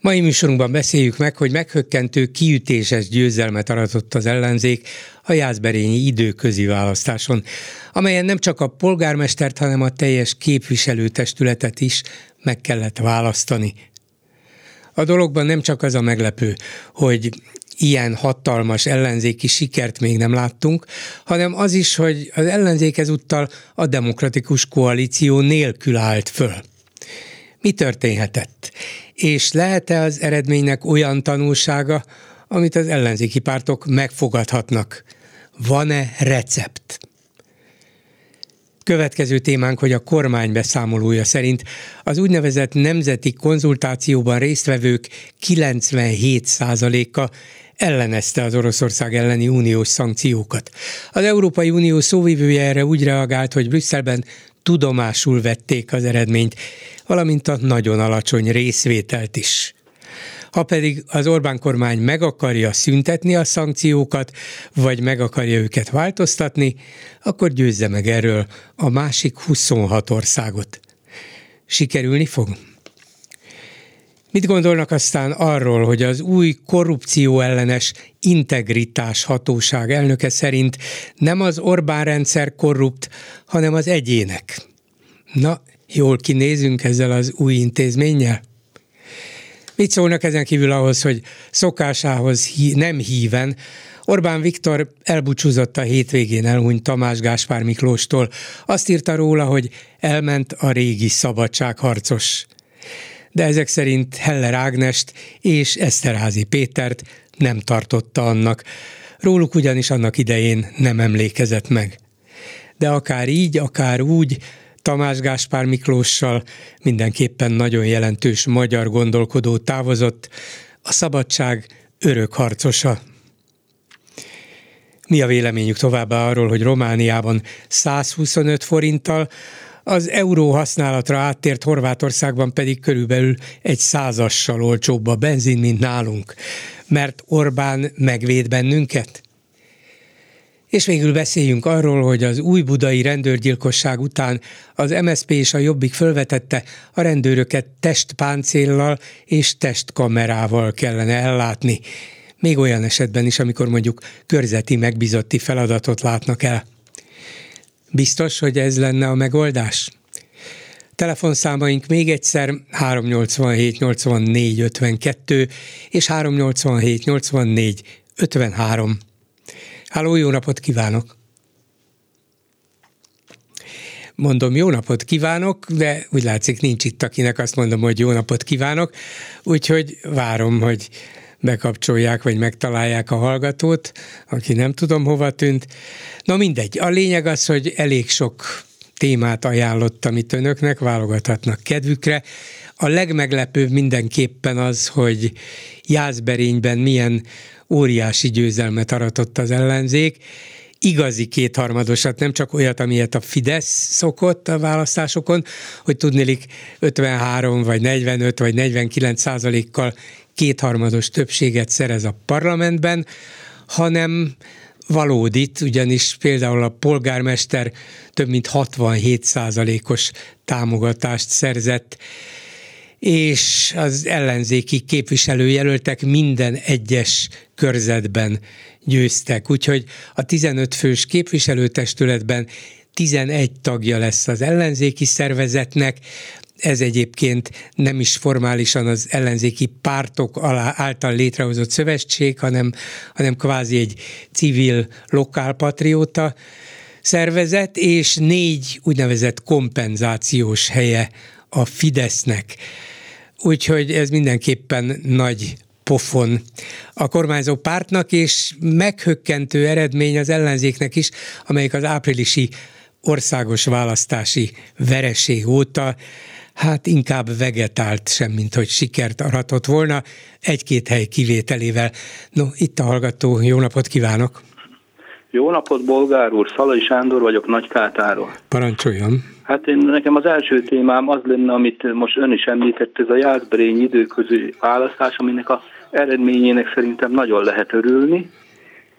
Mai műsorunkban beszéljük meg, hogy meghökkentő kiütéses győzelmet aratott az ellenzék a Jászberényi időközi választáson, amelyen nem csak a polgármestert, hanem a teljes képviselőtestületet is meg kellett választani. A dologban nem csak az a meglepő, hogy ilyen hatalmas ellenzéki sikert még nem láttunk, hanem az is, hogy az ellenzék ezúttal a demokratikus koalíció nélkül állt föl. Mi történhetett? És lehet-e az eredménynek olyan tanulsága, amit az ellenzéki pártok megfogadhatnak? Van-e recept? Következő témánk, hogy a kormány beszámolója szerint az úgynevezett nemzeti konzultációban résztvevők 97%-a ellenezte az Oroszország elleni uniós szankciókat. Az Európai Unió szóvivője erre úgy reagált, hogy Brüsszelben tudomásul vették az eredményt, valamint a nagyon alacsony részvételt is. Ha pedig az Orbán kormány meg akarja szüntetni a szankciókat, vagy meg akarja őket változtatni, akkor győzze meg erről a másik 26 országot. Sikerülni fog? Mit gondolnak aztán arról, hogy az új korrupció ellenes integritás hatóság elnöke szerint nem az Orbán rendszer korrupt, hanem az egyének? Na, jól kinézünk ezzel az új intézménnyel? Mit szólnak ezen kívül ahhoz, hogy szokásához hí- nem híven Orbán Viktor elbúcsúzott a hétvégén elhunyt Tamás Gáspár Miklóstól. Azt írta róla, hogy elment a régi szabadságharcos. De ezek szerint Heller Ágnest és Eszterházi Pétert nem tartotta annak. Róluk ugyanis annak idején nem emlékezett meg. De akár így, akár úgy, Tamás Gáspár Miklóssal mindenképpen nagyon jelentős magyar gondolkodó távozott, a szabadság örök harcosa. Mi a véleményük továbbá arról, hogy Romániában 125 forinttal, az euró használatra áttért Horvátországban pedig körülbelül egy százassal olcsóbb a benzin, mint nálunk. Mert Orbán megvéd bennünket? És végül beszéljünk arról, hogy az új budai rendőrgyilkosság után az MSP és a Jobbik fölvetette, a rendőröket testpáncéllal és testkamerával kellene ellátni. Még olyan esetben is, amikor mondjuk körzeti megbízotti feladatot látnak el. Biztos, hogy ez lenne a megoldás? Telefonszámaink még egyszer 387 84 52 és 387 84 53. Háló, jó napot kívánok! Mondom, jó napot kívánok, de úgy látszik nincs itt, akinek azt mondom, hogy jó napot kívánok, úgyhogy várom, hogy bekapcsolják, vagy megtalálják a hallgatót, aki nem tudom hova tűnt. Na mindegy, a lényeg az, hogy elég sok témát ajánlottam itt önöknek, válogathatnak kedvükre. A legmeglepőbb mindenképpen az, hogy Jászberényben milyen óriási győzelmet aratott az ellenzék, igazi kétharmadosat, nem csak olyat, amilyet a Fidesz szokott a választásokon, hogy tudnélik 53 vagy 45 vagy 49 százalékkal kétharmados többséget szerez a parlamentben, hanem valódit, ugyanis például a polgármester több mint 67 százalékos támogatást szerzett, és az ellenzéki képviselőjelöltek minden egyes körzetben győztek. Úgyhogy a 15 fős képviselőtestületben 11 tagja lesz az ellenzéki szervezetnek, ez egyébként nem is formálisan az ellenzéki pártok alá, által létrehozott szövetség, hanem, hanem kvázi egy civil lokálpatrióta szervezet, és négy úgynevezett kompenzációs helye a Fidesznek. Úgyhogy ez mindenképpen nagy pofon a kormányzó pártnak, és meghökkentő eredmény az ellenzéknek is, amelyik az áprilisi országos választási vereség óta hát inkább vegetált sem, mint hogy sikert aratott volna, egy-két hely kivételével. No, itt a hallgató, jó napot kívánok! Jó napot, Bolgár úr, Szalai Sándor vagyok Nagykátáról. Parancsoljon! Hát én, nekem az első témám az lenne, amit most ön is említett, ez a Jászberény időközi választás, aminek a eredményének szerintem nagyon lehet örülni,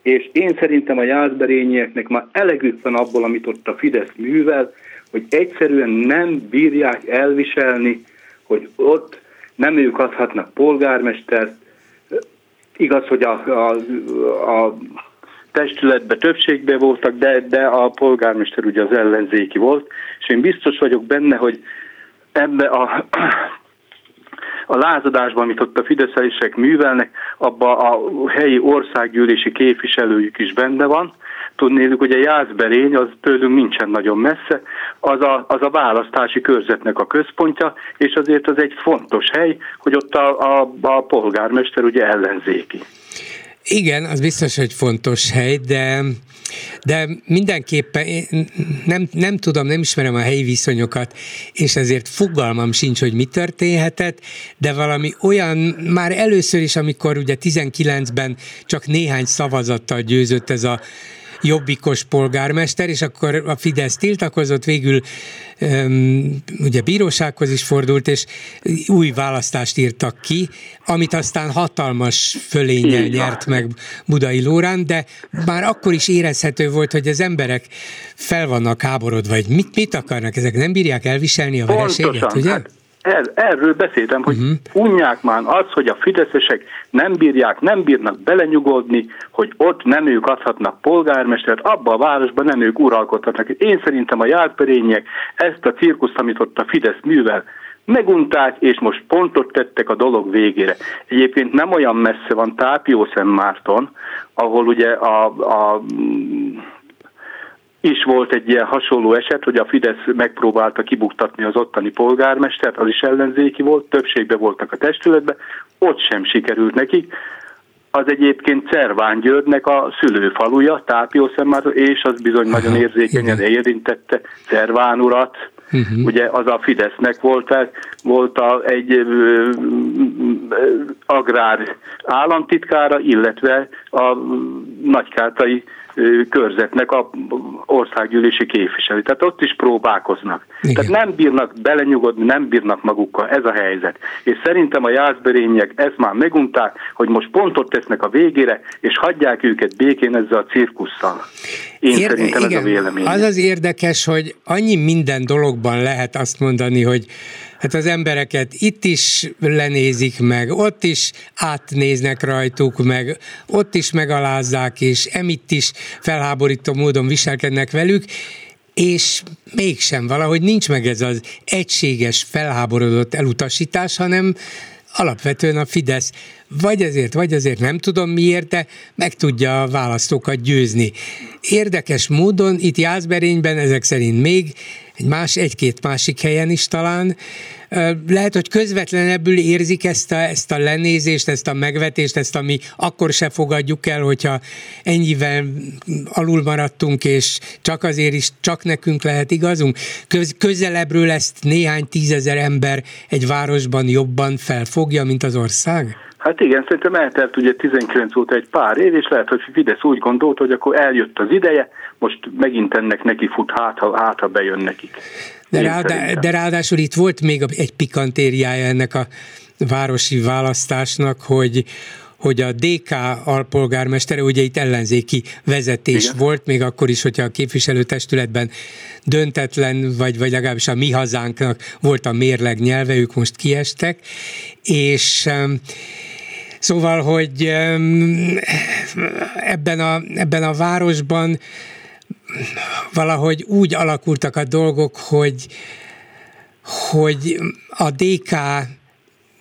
és én szerintem a jászberényieknek már elegük van abból, amit ott a Fidesz művel, hogy egyszerűen nem bírják elviselni, hogy ott nem ők adhatnak polgármestert, igaz, hogy a, a, a testületben többségben voltak, de, de a polgármester ugye az ellenzéki volt, és én biztos vagyok benne, hogy ebbe a a lázadásban, amit ott a fideszesek művelnek, abban a helyi országgyűlési képviselőjük is benne van. Tudnélik, a Jászberény az tőlünk nincsen nagyon messze, az a, az a választási körzetnek a központja, és azért az egy fontos hely, hogy ott a, a, a polgármester ugye ellenzéki. Igen, az biztos, hogy fontos hely, de, de mindenképpen nem, nem tudom, nem ismerem a helyi viszonyokat, és ezért fogalmam sincs, hogy mi történhetett, de valami olyan, már először is, amikor ugye 19-ben csak néhány szavazattal győzött ez a jobbikos polgármester, és akkor a Fidesz tiltakozott, végül um, ugye bírósághoz is fordult, és új választást írtak ki, amit aztán hatalmas fölényel nyert meg Budai Lórán, de már akkor is érezhető volt, hogy az emberek fel vannak háborodva, vagy mit, mit akarnak, ezek nem bírják elviselni a vereséget, Pontosan. ugye? Hát Er, erről beszéltem, hogy uh-huh. unják már az, hogy a fideszesek nem bírják, nem bírnak belenyugodni, hogy ott nem ők adhatnak polgármestert, abba a városban nem ők uralkodhatnak. Én szerintem a járperények ezt a cirkuszt, amit ott a Fidesz művel, megunták, és most pontot tettek a dolog végére. Egyébként nem olyan messze van Tápiószem Márton, ahol ugye a, a is volt egy ilyen hasonló eset, hogy a Fidesz megpróbálta kibuktatni az ottani polgármestert, az is ellenzéki volt, többségben voltak a testületben, ott sem sikerült nekik. Az egyébként Cerván Györgynek a szülőfaluja, Tápiószemmár, és az bizony Aha, nagyon érzékenyen igen. érintette Cerván urat, Uh-huh. Ugye az a Fidesznek volt, volt a, egy ö, ö, agrár államtitkára, illetve a nagykátai körzetnek a országgyűlési képviselő. Tehát ott is próbálkoznak. Igen. Tehát nem bírnak belenyugodni, nem bírnak magukkal. Ez a helyzet. És szerintem a jászberények ezt már megunták, hogy most pontot tesznek a végére, és hagyják őket békén ezzel a cirkusszal. Én Ér- szerintem igen, ez a vélemény. Az az érdekes, hogy annyi minden dologban lehet azt mondani, hogy hát az embereket itt is lenézik meg, ott is átnéznek rajtuk meg, ott is megalázzák, és emitt is felháborító módon viselkednek velük, és mégsem valahogy nincs meg ez az egységes, felháborodott elutasítás, hanem alapvetően a Fidesz vagy ezért, vagy ezért nem tudom miért, de meg tudja a választókat győzni. Érdekes módon itt Jászberényben ezek szerint még egy más, egy-két másik helyen is talán. Lehet, hogy közvetlenebbül érzik ezt a, ezt a lenézést, ezt a megvetést, ezt, ami akkor se fogadjuk el, hogyha ennyivel alul maradtunk, és csak azért is csak nekünk lehet igazunk. Köz, közelebbről ezt néhány tízezer ember egy városban jobban felfogja, mint az ország? Hát igen, szerintem eltelt ugye 19 óta egy pár év, és lehet, hogy Fidesz úgy gondolt, hogy akkor eljött az ideje, most megint ennek neki fut, hát ha, hát, ha bejön nekik. De, ráadá, de ráadásul itt volt még egy pikantériája ennek a városi választásnak, hogy, hogy a DK alpolgármestere, ugye itt ellenzéki vezetés Igen. volt, még akkor is, hogyha a képviselőtestületben döntetlen, vagy, vagy legalábbis a mi hazánknak volt a mérleg nyelve, ők most kiestek, és Szóval, hogy ebben a, ebben a városban valahogy úgy alakultak a dolgok, hogy, hogy a DK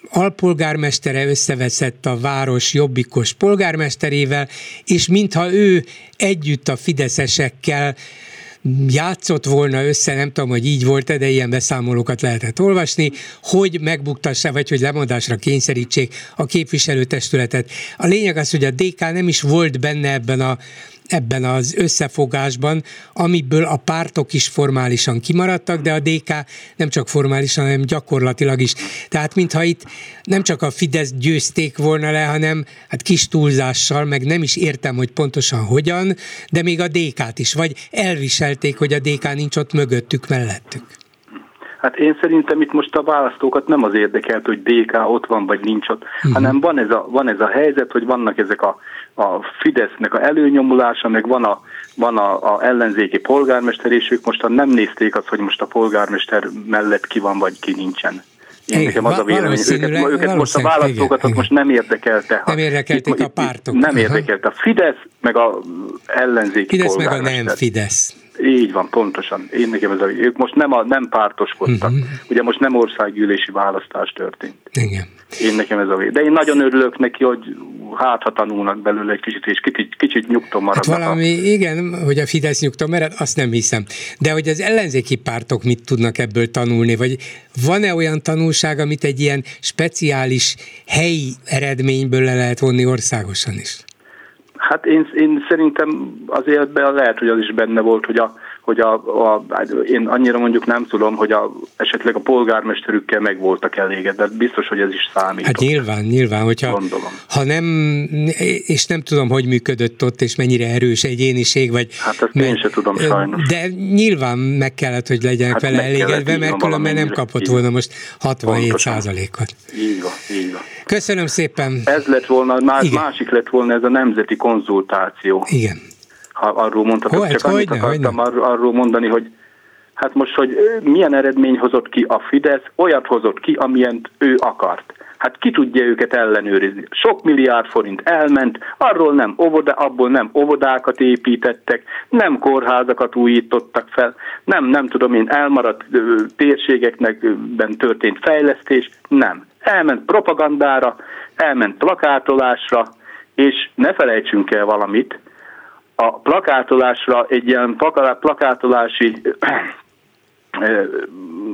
alpolgármestere összeveszett a város jobbikos polgármesterével, és mintha ő együtt a fideszesekkel játszott volna össze, nem tudom, hogy így volt de ilyen beszámolókat lehetett olvasni, hogy megbuktassa, vagy hogy lemondásra kényszerítsék a képviselőtestületet. A lényeg az, hogy a DK nem is volt benne ebben a ebben az összefogásban, amiből a pártok is formálisan kimaradtak, de a DK nem csak formálisan, hanem gyakorlatilag is. Tehát mintha itt nem csak a Fidesz győzték volna le, hanem hát kis túlzással, meg nem is értem, hogy pontosan hogyan, de még a DK-t is, vagy elviselték, hogy a DK nincs ott mögöttük, mellettük. Hát én szerintem itt most a választókat nem az érdekelt, hogy DK ott van, vagy nincs ott, uh-huh. hanem van ez, a, van ez a helyzet, hogy vannak ezek a, a Fidesznek a előnyomulása, meg van a, van a, a ellenzéki polgármester, és ők mostan nem nézték azt, hogy most a polgármester mellett ki van, vagy ki nincsen. Én nekem az a vélemény, őket, őket most a választókat igen, most nem érdekelte. Nem érdekelték itt, a pártok. Nem érdekelte a Fidesz, meg a ellenzéki Fidesz meg a nem Fidesz. Így van, pontosan. Én nekem ez a, ők most nem, a, nem pártoskodtak. Uh-huh. Ugye most nem országgyűlési választás történt. Igen. Én nekem ez a. De én nagyon örülök neki, hogy hát ha tanulnak belőle egy kicsit, és kicsit, kicsit nyugton maradnak. Hát valami, a... igen, hogy a Fidesz nyugton marad, azt nem hiszem. De hogy az ellenzéki pártok mit tudnak ebből tanulni, vagy van-e olyan tanulság, amit egy ilyen speciális helyi eredményből le lehet vonni országosan is? Hát én, én szerintem azért lehet, hogy az is benne volt, hogy a, hogy a, a, én annyira mondjuk nem tudom, hogy a, esetleg a polgármesterükkel meg voltak elégedve, de biztos, hogy ez is számít. Hát nyilván, nyilván, hogyha Gondolom. ha nem, és nem tudom, hogy működött ott, és mennyire erős egyéniség, vagy... Hát ezt mert, én sem tudom sajnos. De nyilván meg kellett, hogy legyenek hát vele elégedve, mert különben nem kapott volna most 67 százalékot. Így van, így van. Köszönöm szépen. Ez lett volna, más, másik lett volna ez a nemzeti konzultáció. Igen arról mondhatok, hogy, csak annyit akartam hogy arról mondani, hogy hát most, hogy milyen eredmény hozott ki a Fidesz, olyat hozott ki, amilyen ő akart. Hát ki tudja őket ellenőrizni. Sok milliárd forint elment, arról nem óvoda, abból nem óvodákat építettek, nem kórházakat újítottak fel, nem, nem tudom én, elmaradt térségeknek történt fejlesztés, nem. Elment propagandára, elment plakátolásra, és ne felejtsünk el valamit, a plakátolásra egy ilyen plakátolási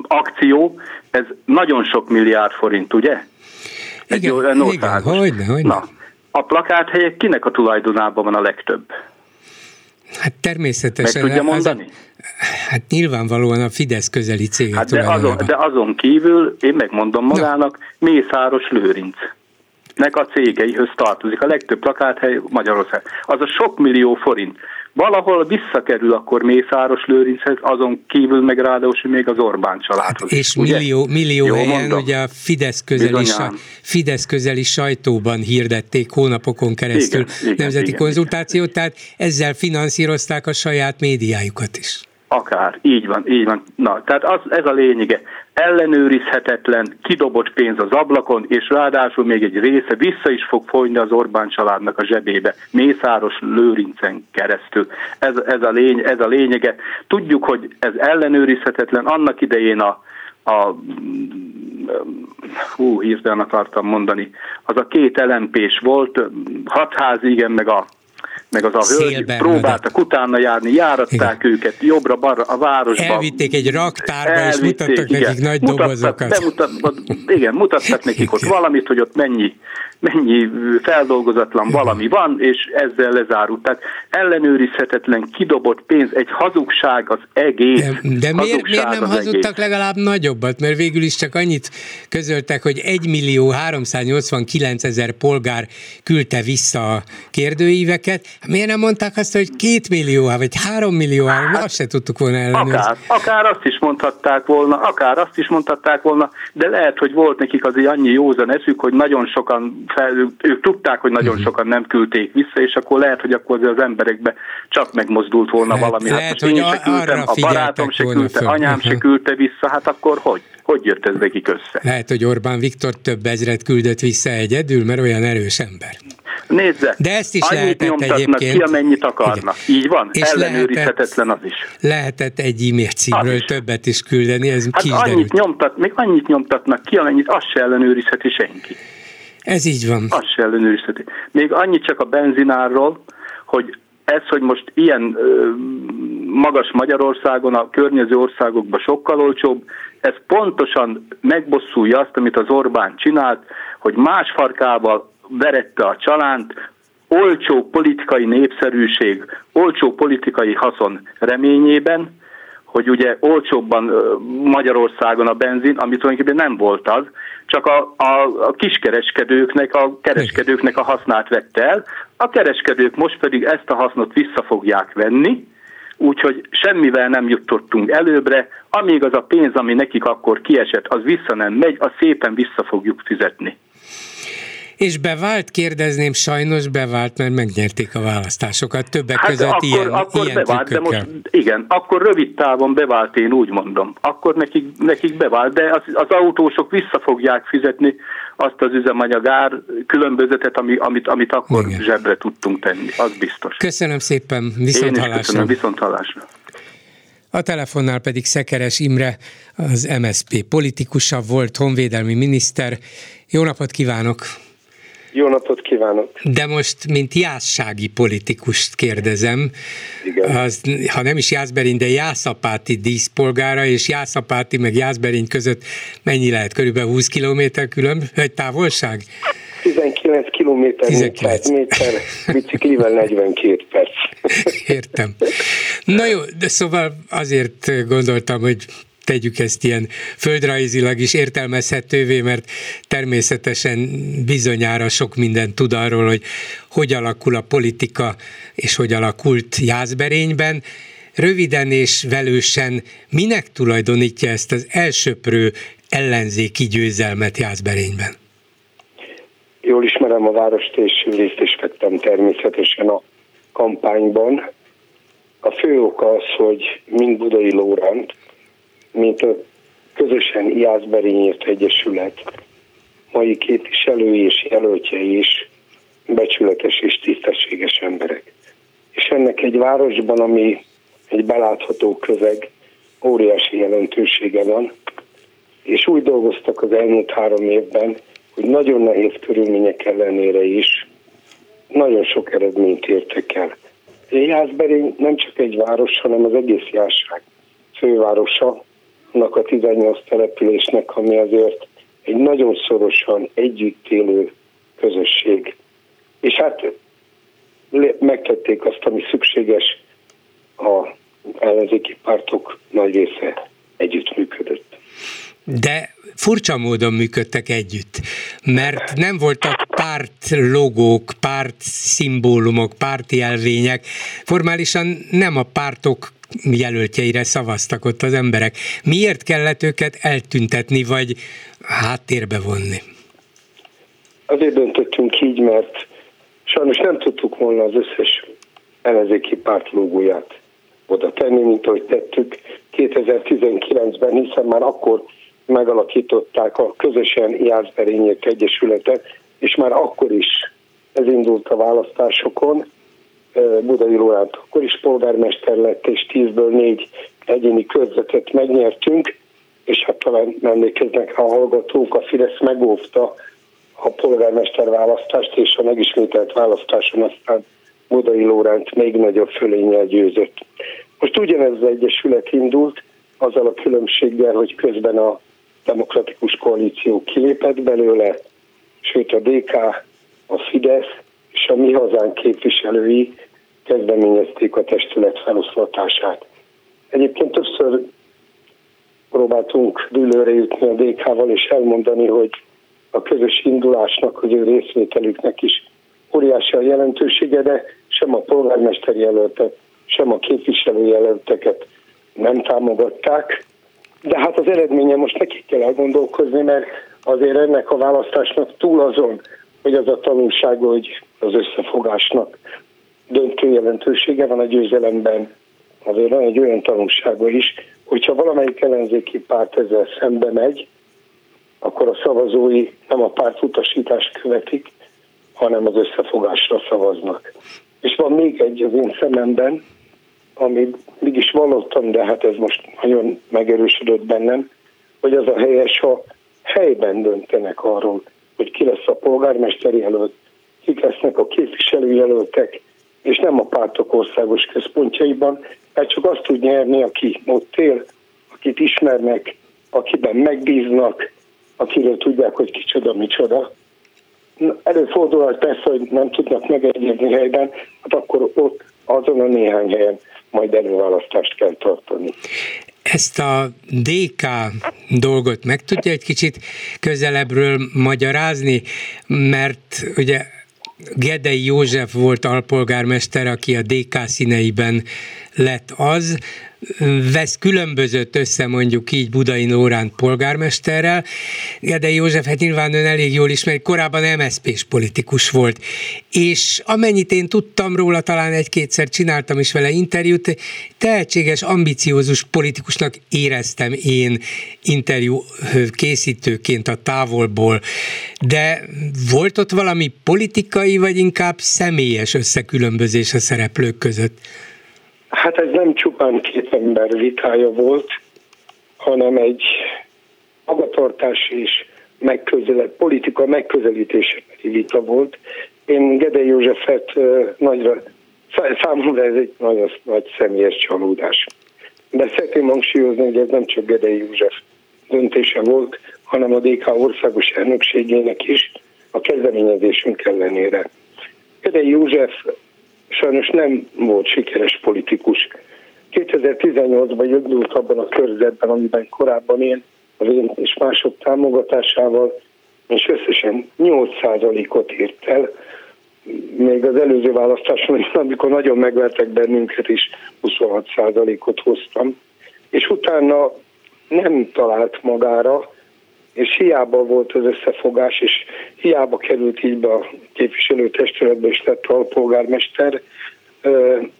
akció, ez nagyon sok milliárd forint, ugye? Egy igen, igen hogyne, hogyne. Na, a plakáthelyek kinek a tulajdonában van a legtöbb? Hát természetesen. Meg tudja mondani? Az, hát nyilvánvalóan a Fidesz közeli cégek hát de, azon, de azon kívül, én megmondom magának, no. Mészáros Lőrinc nek a cégeihez tartozik. A legtöbb plakáthely Magyarország. Az a sok millió forint. Valahol visszakerül akkor Mészáros Lőrinchez, azon kívül meg ráadásul még az Orbán családhoz. Hát és ugye? millió, millió Jó helyen mondom? ugye a Fidesz közeli, sa, Fidesz közeli sajtóban hirdették hónapokon keresztül igen, nemzeti igen, konzultációt, igen. tehát ezzel finanszírozták a saját médiájukat is. Akár, így van, így van. Na, tehát az, ez a lényege. Ellenőrizhetetlen, kidobott pénz az ablakon, és ráadásul még egy része vissza is fog folyni az Orbán családnak a zsebébe, Mészáros Lőrincen keresztül. Ez, ez, a lény, ez a lényege. Tudjuk, hogy ez ellenőrizhetetlen. Annak idején a, a hú, hirtelen akartam mondani, az a két lmp volt, hatházi, igen, meg a meg az a hölgy próbáltak utána járni, járatták igen. őket jobbra-balra a városba. Elvitték egy raktárba, elvitték, és mutattak igen. nekik nagy mutattak, dobozokat. Bemutat, igen, mutattak nekik ott valamit, hogy ott mennyi mennyi feldolgozatlan valami van, és ezzel lezárult. Tehát ellenőrizhetetlen, kidobott pénz, egy hazugság az egész. De, de miért, miért nem hazudtak egész. legalább nagyobbat? Mert végül is csak annyit közöltek, hogy 1 millió 389 ezer polgár küldte vissza a kérdőíveket. Miért nem mondták azt, hogy 2 millió, vagy 3 millió, hát, azt se tudtuk volna ellenőrizni. Akár, akár azt is mondhatták volna, akár azt is mondhatták volna, de lehet, hogy volt nekik azért annyi józan eszük, hogy nagyon sokan fel, ők tudták, hogy nagyon mhm. sokan nem küldték vissza, és akkor lehet, hogy akkor az emberekbe csak megmozdult volna lehet, valami. Hát lehet, most én se küldtem, a barátom se küldte, föl. anyám se küldte vissza, hát akkor hogy? Hogy jött ez nekik össze? Lehet, hogy Orbán Viktor több ezret küldött vissza egyedül, mert olyan erős ember. Nézze, De ezt is annyit nyomtatnak egyébként. ki, amennyit akarnak. Igen. Így van, és ellenőrizhetetlen lehetett, az is. Lehetett egy e-mail címről többet is küldeni, ez hát ki annyit nyomtat, még annyit nyomtatnak ki, amennyit azt se ellenőrizheti senki. Ez így van. Azt se ellenőrizheti. Még annyit csak a benzinárról, hogy ez, hogy most ilyen magas Magyarországon, a környező országokban sokkal olcsóbb, ez pontosan megbosszulja azt, amit az Orbán csinált, hogy más farkával verette a csalánt, olcsó politikai népszerűség, olcsó politikai haszon reményében, hogy ugye olcsóbban Magyarországon a benzin, ami tulajdonképpen nem volt az, csak a, a, a kiskereskedőknek, a kereskedőknek a hasznát vette el, a kereskedők most pedig ezt a hasznot vissza fogják venni, úgyhogy semmivel nem jutottunk előbbre, amíg az a pénz, ami nekik akkor kiesett, az vissza nem megy, az szépen vissza fogjuk fizetni. És bevált, kérdezném, sajnos bevált, mert megnyerték a választásokat. Többek hát között akkor, ilyen, akkor ilyen bevált, de most igen, akkor rövid távon bevált, én úgy mondom. Akkor nekik, nekik bevált, de az, az autósok vissza fogják fizetni azt az üzemanyagár különbözetet, ami, amit, amit akkor igen. zsebre tudtunk tenni, az biztos. Köszönöm szépen, viszont hallásra. Köszönöm, viszont hallásra. A telefonnál pedig Szekeres Imre, az MSP politikusa volt, honvédelmi miniszter. Jó napot kívánok! Jó napot kívánok! De most, mint jászsági politikust kérdezem, Igen. Az, ha nem is Jászberény, de Jászapáti díszpolgára, és Jászapáti meg Jászberény között mennyi lehet? Körülbelül 20 kilométer külön, egy távolság? 19 kilométer, 19. méter, biciklivel 42 perc. Értem. Na jó, de szóval azért gondoltam, hogy tegyük ezt ilyen földrajzilag is értelmezhetővé, mert természetesen bizonyára sok minden tud arról, hogy hogy alakul a politika, és hogy alakult Jászberényben. Röviden és velősen minek tulajdonítja ezt az elsöprő ellenzéki győzelmet Jászberényben? Jól ismerem a várost, és részt is vettem természetesen a kampányban. A fő oka az, hogy mind Budai Lórend, mint a közösen Jászberényért Egyesület mai képviselői és jelöltjei is becsületes és tisztességes emberek. És ennek egy városban, ami egy belátható közeg, óriási jelentősége van, és úgy dolgoztak az elmúlt három évben, hogy nagyon nehéz körülmények ellenére is nagyon sok eredményt értek el. Jászberény nem csak egy város, hanem az egész járság fővárosa, annak a 18 településnek, ami azért egy nagyon szorosan együtt élő közösség. És hát megtették azt, ami szükséges, a ellenzéki pártok nagy része együttműködött. De furcsa módon működtek együtt, mert nem voltak párt logók, párt szimbólumok, párti elvények. Formálisan nem a pártok jelöltjeire szavaztak ott az emberek. Miért kellett őket eltüntetni, vagy háttérbe vonni? Azért döntöttünk így, mert sajnos nem tudtuk volna az összes ellenzéki párt logóját oda tenni, mint ahogy tettük 2019-ben, hiszen már akkor megalakították a közösen Jászberények Egyesületet, és már akkor is ez indult a választásokon, Budai Lóránt akkor is polgármester lett, és tízből négy egyéni körzetet megnyertünk, és hát talán emlékeznek a hallgatók, a Fidesz megóvta a polgármester választást, és a megismételt választáson aztán Budai Lóránt még nagyobb fölénnyel győzött. Most ugyanez az egyesület indult, azzal a különbséggel, hogy közben a demokratikus koalíció kilépett belőle, sőt a DK, a Fidesz és a Mi Hazánk képviselői kezdeményezték a testület feloszlatását. Egyébként többször próbáltunk dűlőre jutni a DK-val, és elmondani, hogy a közös indulásnak, hogy ő részvételüknek is óriási a jelentősége, de sem a polgármester jelöltet, sem a jelölteket nem támogatták. De hát az eredménye most nekik kell elgondolkozni, mert azért ennek a választásnak túl azon, hogy az a tanulság, hogy az összefogásnak döntő jelentősége van a győzelemben. Azért van egy olyan tanulsága is, hogyha valamelyik ellenzéki párt ezzel szembe megy, akkor a szavazói nem a párt utasítást követik, hanem az összefogásra szavaznak. És van még egy az én szememben, ami mégis vallottam, de hát ez most nagyon megerősödött bennem, hogy az a helyes, ha helyben döntenek arról, hogy ki lesz a polgármesteri jelölt, kik lesznek a képviselőjelöltek, és nem a pártok országos központjaiban, mert csak azt tud nyerni, aki ott él, akit ismernek, akiben megbíznak, akiről tudják, hogy kicsoda, micsoda. előfordulhat persze, hogy nem tudnak megegyezni helyben, hát akkor ott azon a néhány helyen majd előválasztást kell tartani. Ezt a DK dolgot meg tudja egy kicsit közelebbről magyarázni, mert ugye Gedei József volt alpolgármester, aki a DK színeiben lett az, vesz különbözött össze mondjuk így Budai Lórán polgármesterrel. Gedei József, hát nyilván ön elég jól ismeri, korábban MSZP-s politikus volt. És amennyit én tudtam róla, talán egy-kétszer csináltam is vele interjút, tehetséges, ambiciózus politikusnak éreztem én interjú készítőként a távolból. De volt ott valami politikai, vagy inkább személyes összekülönbözés a szereplők között? Hát ez nem csupán két ember vitája volt, hanem egy magatartás és megközelít, politika megközelítése vita volt. Én Gede Józsefet nagyra, számomra ez egy nagyon nagy személyes csalódás. De szeretném hangsúlyozni, hogy ez nem csak Gede József döntése volt, hanem a DK országos elnökségének is a kezdeményezésünk ellenére. Gede József sajnos nem volt sikeres politikus. 2018-ban indult abban a körzetben, amiben korábban én az én és mások támogatásával, és összesen 8%-ot ért el, még az előző választáson, amikor nagyon megvertek bennünket is, 26%-ot hoztam, és utána nem talált magára, és hiába volt az összefogás, és hiába került így be a képviselőtestületbe, és lett alpolgármester,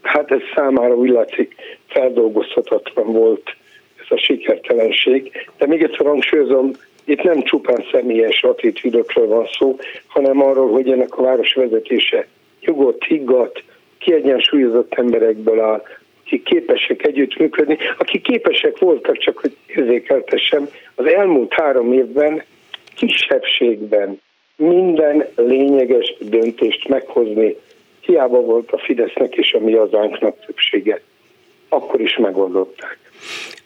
hát ez számára úgy látszik feldolgozhatatlan volt ez a sikertelenség. De még egyszer hangsúlyozom, itt nem csupán személyes attitűdökről van szó, hanem arról, hogy ennek a város vezetése nyugodt, higgadt, kiegyensúlyozott emberekből áll, akik képesek együttműködni, akik képesek voltak, csak hogy érzékeltessem, az elmúlt három évben kisebbségben minden lényeges döntést meghozni. Hiába volt a Fidesznek és a mi hazánknak többsége. Akkor is megoldották.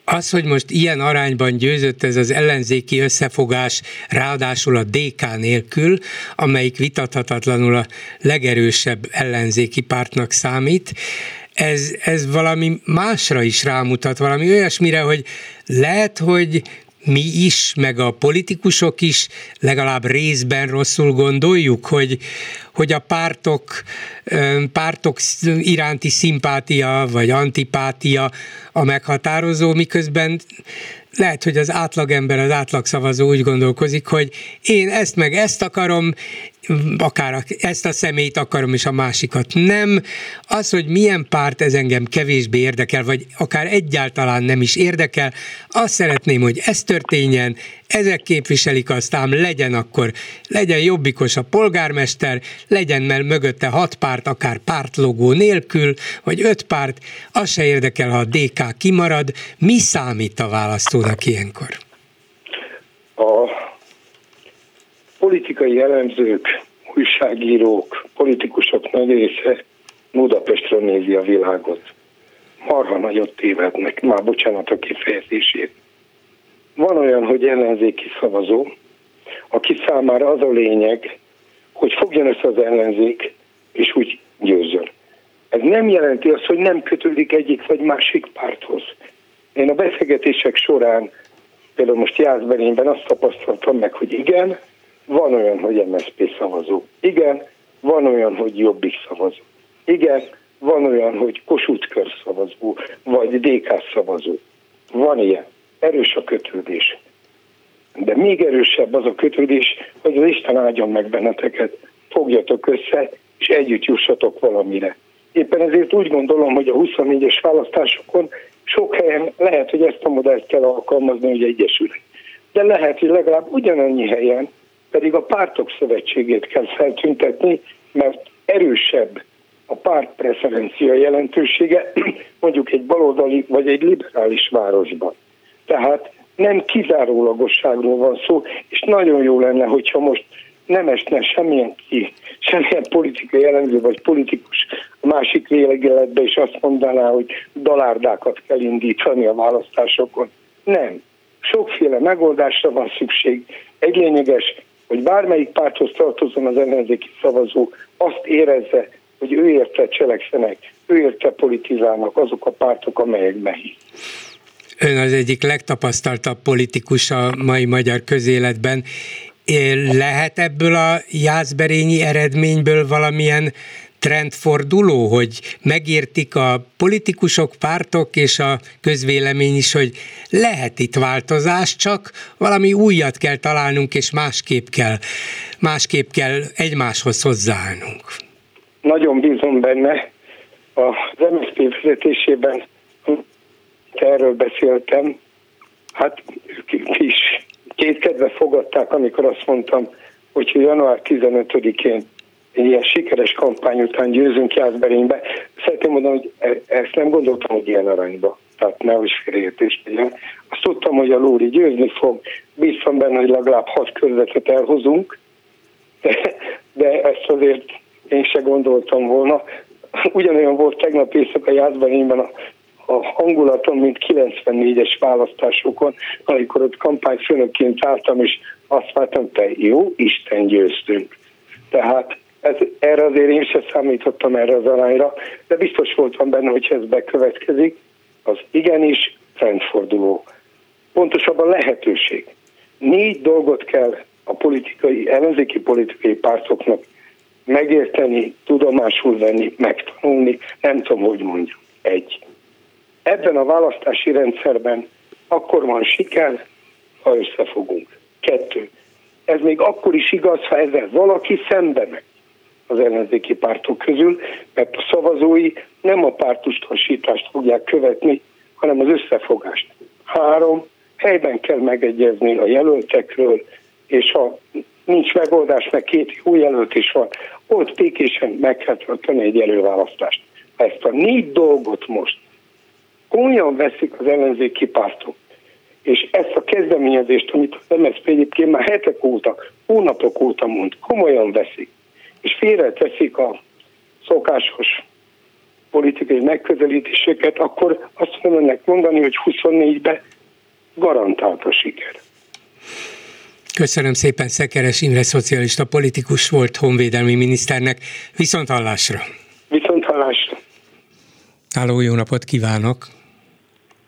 Az, hogy most ilyen arányban győzött ez az ellenzéki összefogás, ráadásul a DK nélkül, amelyik vitathatatlanul a legerősebb ellenzéki pártnak számít, ez, ez valami másra is rámutat, valami olyasmire, hogy lehet, hogy mi is, meg a politikusok is legalább részben rosszul gondoljuk, hogy, hogy a pártok, pártok iránti szimpátia vagy antipátia a meghatározó, miközben lehet, hogy az átlagember, az átlagszavazó úgy gondolkozik, hogy én ezt meg ezt akarom, akár ezt a személyt akarom, és a másikat nem. Az, hogy milyen párt ez engem kevésbé érdekel, vagy akár egyáltalán nem is érdekel, azt szeretném, hogy ez történjen, ezek képviselik aztán legyen akkor, legyen jobbikos a polgármester, legyen mert mögötte hat párt, akár pártlogó nélkül, vagy öt párt, az se érdekel, ha a DK kimarad. Mi számít a választónak ilyenkor? A politikai elemzők, újságírók, politikusok nagy része Budapestről nézi a világot. Marha nagyot tévednek, már bocsánat a kifejezését. Van olyan, hogy ellenzéki szavazó, aki számára az a lényeg, hogy fogjon össze az ellenzék, és úgy győzzön. Ez nem jelenti azt, hogy nem kötődik egyik vagy másik párthoz. Én a beszélgetések során, például most Jászberényben azt tapasztaltam meg, hogy igen, van olyan, hogy MSZP szavazó. Igen, van olyan, hogy Jobbik szavazó. Igen, van olyan, hogy Kossuth kör szavazó, vagy DK szavazó. Van ilyen. Erős a kötődés. De még erősebb az a kötődés, hogy az Isten áldjon meg benneteket, fogjatok össze, és együtt jussatok valamire. Éppen ezért úgy gondolom, hogy a 24-es választásokon sok helyen lehet, hogy ezt a modellt kell alkalmazni, hogy egyesülnek. De lehet, hogy legalább ugyanannyi helyen pedig a pártok szövetségét kell feltüntetni, mert erősebb a párt preferencia jelentősége mondjuk egy baloldali vagy egy liberális városban. Tehát nem kizárólagosságról van szó, és nagyon jó lenne, hogyha most nem esne semmilyen ki, semmilyen politikai jellemző vagy politikus a másik vélegeletbe, és azt mondaná, hogy dalárdákat kell indítani a választásokon. Nem. Sokféle megoldásra van szükség. Egy lényeges, hogy bármelyik párthoz tartozom az ellenzéki szavazó, azt érezze, hogy ő érte cselekszenek, ő érte politizálnak azok a pártok, amelyek behisz. Ön az egyik legtapasztaltabb politikus a mai magyar közéletben. Lehet ebből a Jászberényi eredményből valamilyen trendforduló, hogy megértik a politikusok, pártok és a közvélemény is, hogy lehet itt változás, csak valami újat kell találnunk, és másképp kell, másképp kell egymáshoz hozzáállnunk. Nagyon bízom benne. Az MSZP vezetésében erről beszéltem, hát ők is kétkedve fogadták, amikor azt mondtam, hogy január 15-én egy ilyen sikeres kampány után győzünk Jászberénybe. Szeretném mondani, hogy e- ezt nem gondoltam, hogy ilyen aranyba. Tehát nehogy félreértés legyen. Azt tudtam, hogy a Lóri győzni fog. Bíztam benne, hogy legalább hat körzetet elhozunk, de, de ezt azért én se gondoltam volna. Ugyanolyan volt tegnap éjszaka Jászberényben a a hangulatom, mint 94-es választásokon, amikor ott kampányfőnökként álltam, és azt vártam, te jó, Isten győztünk. Tehát ez, erre azért én sem számítottam erre az arányra, de biztos voltam benne, hogy ez bekövetkezik, az igenis rendforduló. Pontosabban lehetőség. Négy dolgot kell a politikai, ellenzéki politikai pártoknak megérteni, tudomásul venni, megtanulni, nem tudom, hogy mondjam. Egy. Ebben a választási rendszerben akkor van siker, ha összefogunk. Kettő. Ez még akkor is igaz, ha ezzel valaki szembe megy az ellenzéki pártok közül, mert a szavazói nem a pártustosítást fogják követni, hanem az összefogást. Három, helyben kell megegyezni a jelöltekről, és ha nincs megoldás, mert két jó jelölt is van, ott békésen meg kell tartani egy előválasztást. Ha ezt a négy dolgot most komolyan veszik az ellenzéki pártok, és ezt a kezdeményezést, amit az MSZP egyébként már hetek óta, hónapok óta mond, komolyan veszik, és félreteszik a szokásos politikai megközelítéseket, akkor azt tudom önnek mondani, hogy 24-ben garantált a siker. Köszönöm szépen, Szekeres Imre szocialista politikus volt honvédelmi miniszternek. Viszont hallásra! Viszont hallásra! Háló, jó napot kívánok!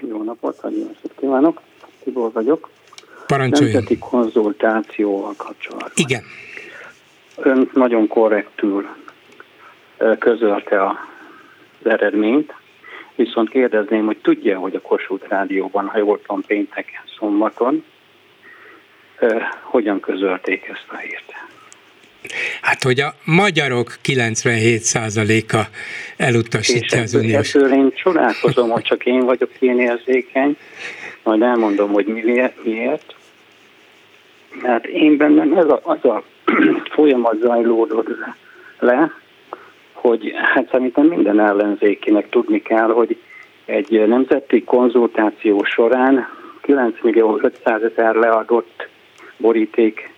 Jó napot, jó napot kívánok! Tibor vagyok. Parancsoljon! Nemzeti konzultációval kapcsolatban. Igen. Ön nagyon korrektül közölte az eredményt, viszont kérdezném, hogy tudja, hogy a Kossuth Rádióban, ha jól tudom, pénteken, szombaton, hogyan közölték ezt a hírt? Hát, hogy a magyarok 97%-a elutasítja az uniós. És én csodálkozom, hogy csak én vagyok én érzékeny, majd elmondom, hogy miért. Mert én bennem ez a, az a folyamat zajlódott le, hogy hát szerintem minden ellenzékinek tudni kell, hogy egy nemzeti konzultáció során 9 millió 500 ezer leadott boríték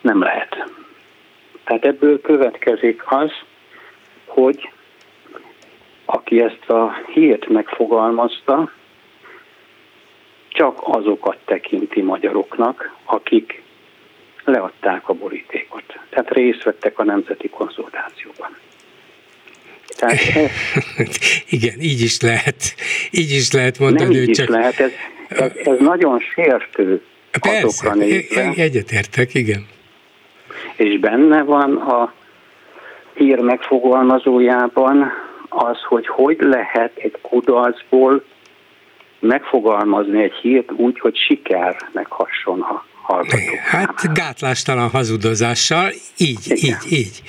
nem lehet. Tehát ebből következik az, hogy aki ezt a hírt megfogalmazta, csak azokat tekinti magyaroknak, akik leadták a borítékot. Tehát részt vettek a nemzeti konzultációban. Tehát Igen, így is lehet. Így is lehet mondani, nem így csak... is lehet, ez, ez, ez nagyon sértő Persze, azokra nézve. egyetértek, igen. És benne van a hír megfogalmazójában az, hogy hogy lehet egy kudarcból megfogalmazni egy hírt úgy, hogy sikernek hasson a hallgatók. Hát gátlástalan hazudozással, így, Igen. így, így.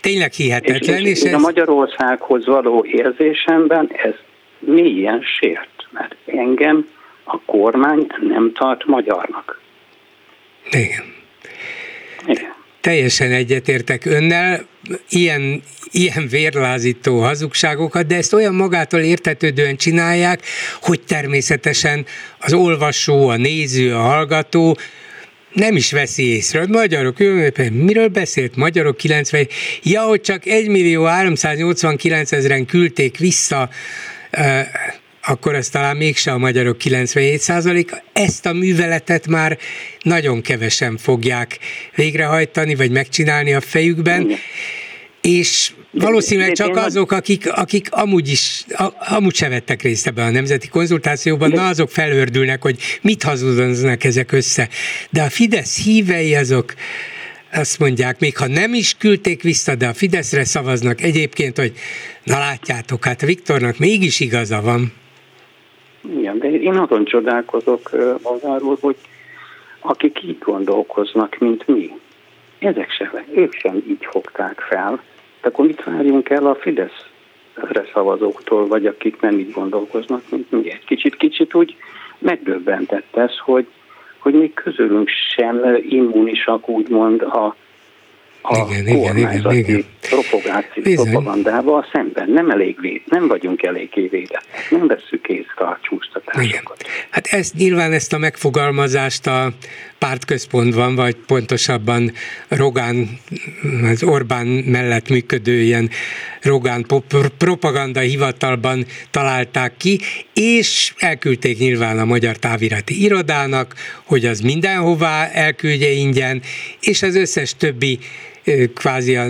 Tényleg hihetetlen. És, és, és ez... a Magyarországhoz való érzésemben ez mélyen sért, mert engem a kormány nem tart magyarnak. Igen. Igen. Teljesen egyetértek önnel, ilyen, ilyen vérlázító hazugságokat, de ezt olyan magától értetődően csinálják, hogy természetesen az olvasó, a néző, a hallgató nem is veszi észre, hogy magyarok, miről beszélt magyarok 90, ja, hogy csak 1 millió 389 ezeren küldték vissza akkor ez talán mégse a magyarok 97% Ezt a műveletet már nagyon kevesen fogják végrehajtani, vagy megcsinálni a fejükben. Igen. És valószínűleg csak azok, akik, akik amúgy is, amúgy se vettek részt ebben a nemzeti konzultációban, na azok felördülnek, hogy mit hazudoznak ezek össze. De a Fidesz hívei azok, azt mondják, még ha nem is küldték vissza, de a Fideszre szavaznak egyébként, hogy na látjátok, hát Viktornak mégis igaza van. Igen, de én azon csodálkozok magáról, hogy akik így gondolkoznak, mint mi, ezek sem, ők sem így fogták fel, akkor mit várjunk el a Fidesz szavazóktól, vagy akik nem így gondolkoznak, mint mi. Egy kicsit, kicsit úgy megdöbbentett ez, hogy, hogy még közülünk sem immunisak úgymond a, a igen, kormányzati igen, igen, igen. propagandával szemben. Nem, elég véd, nem vagyunk eléggé védettek, nem veszük észre a csúsztatásokat. Hát ezt nyilván ezt a megfogalmazást a pártközpontban, vagy pontosabban Rogán, az Orbán mellett működő ilyen Rogán propaganda hivatalban találták ki, és elküldték nyilván a Magyar Távirati Irodának, hogy az mindenhová elküldje ingyen, és az összes többi kvázi a,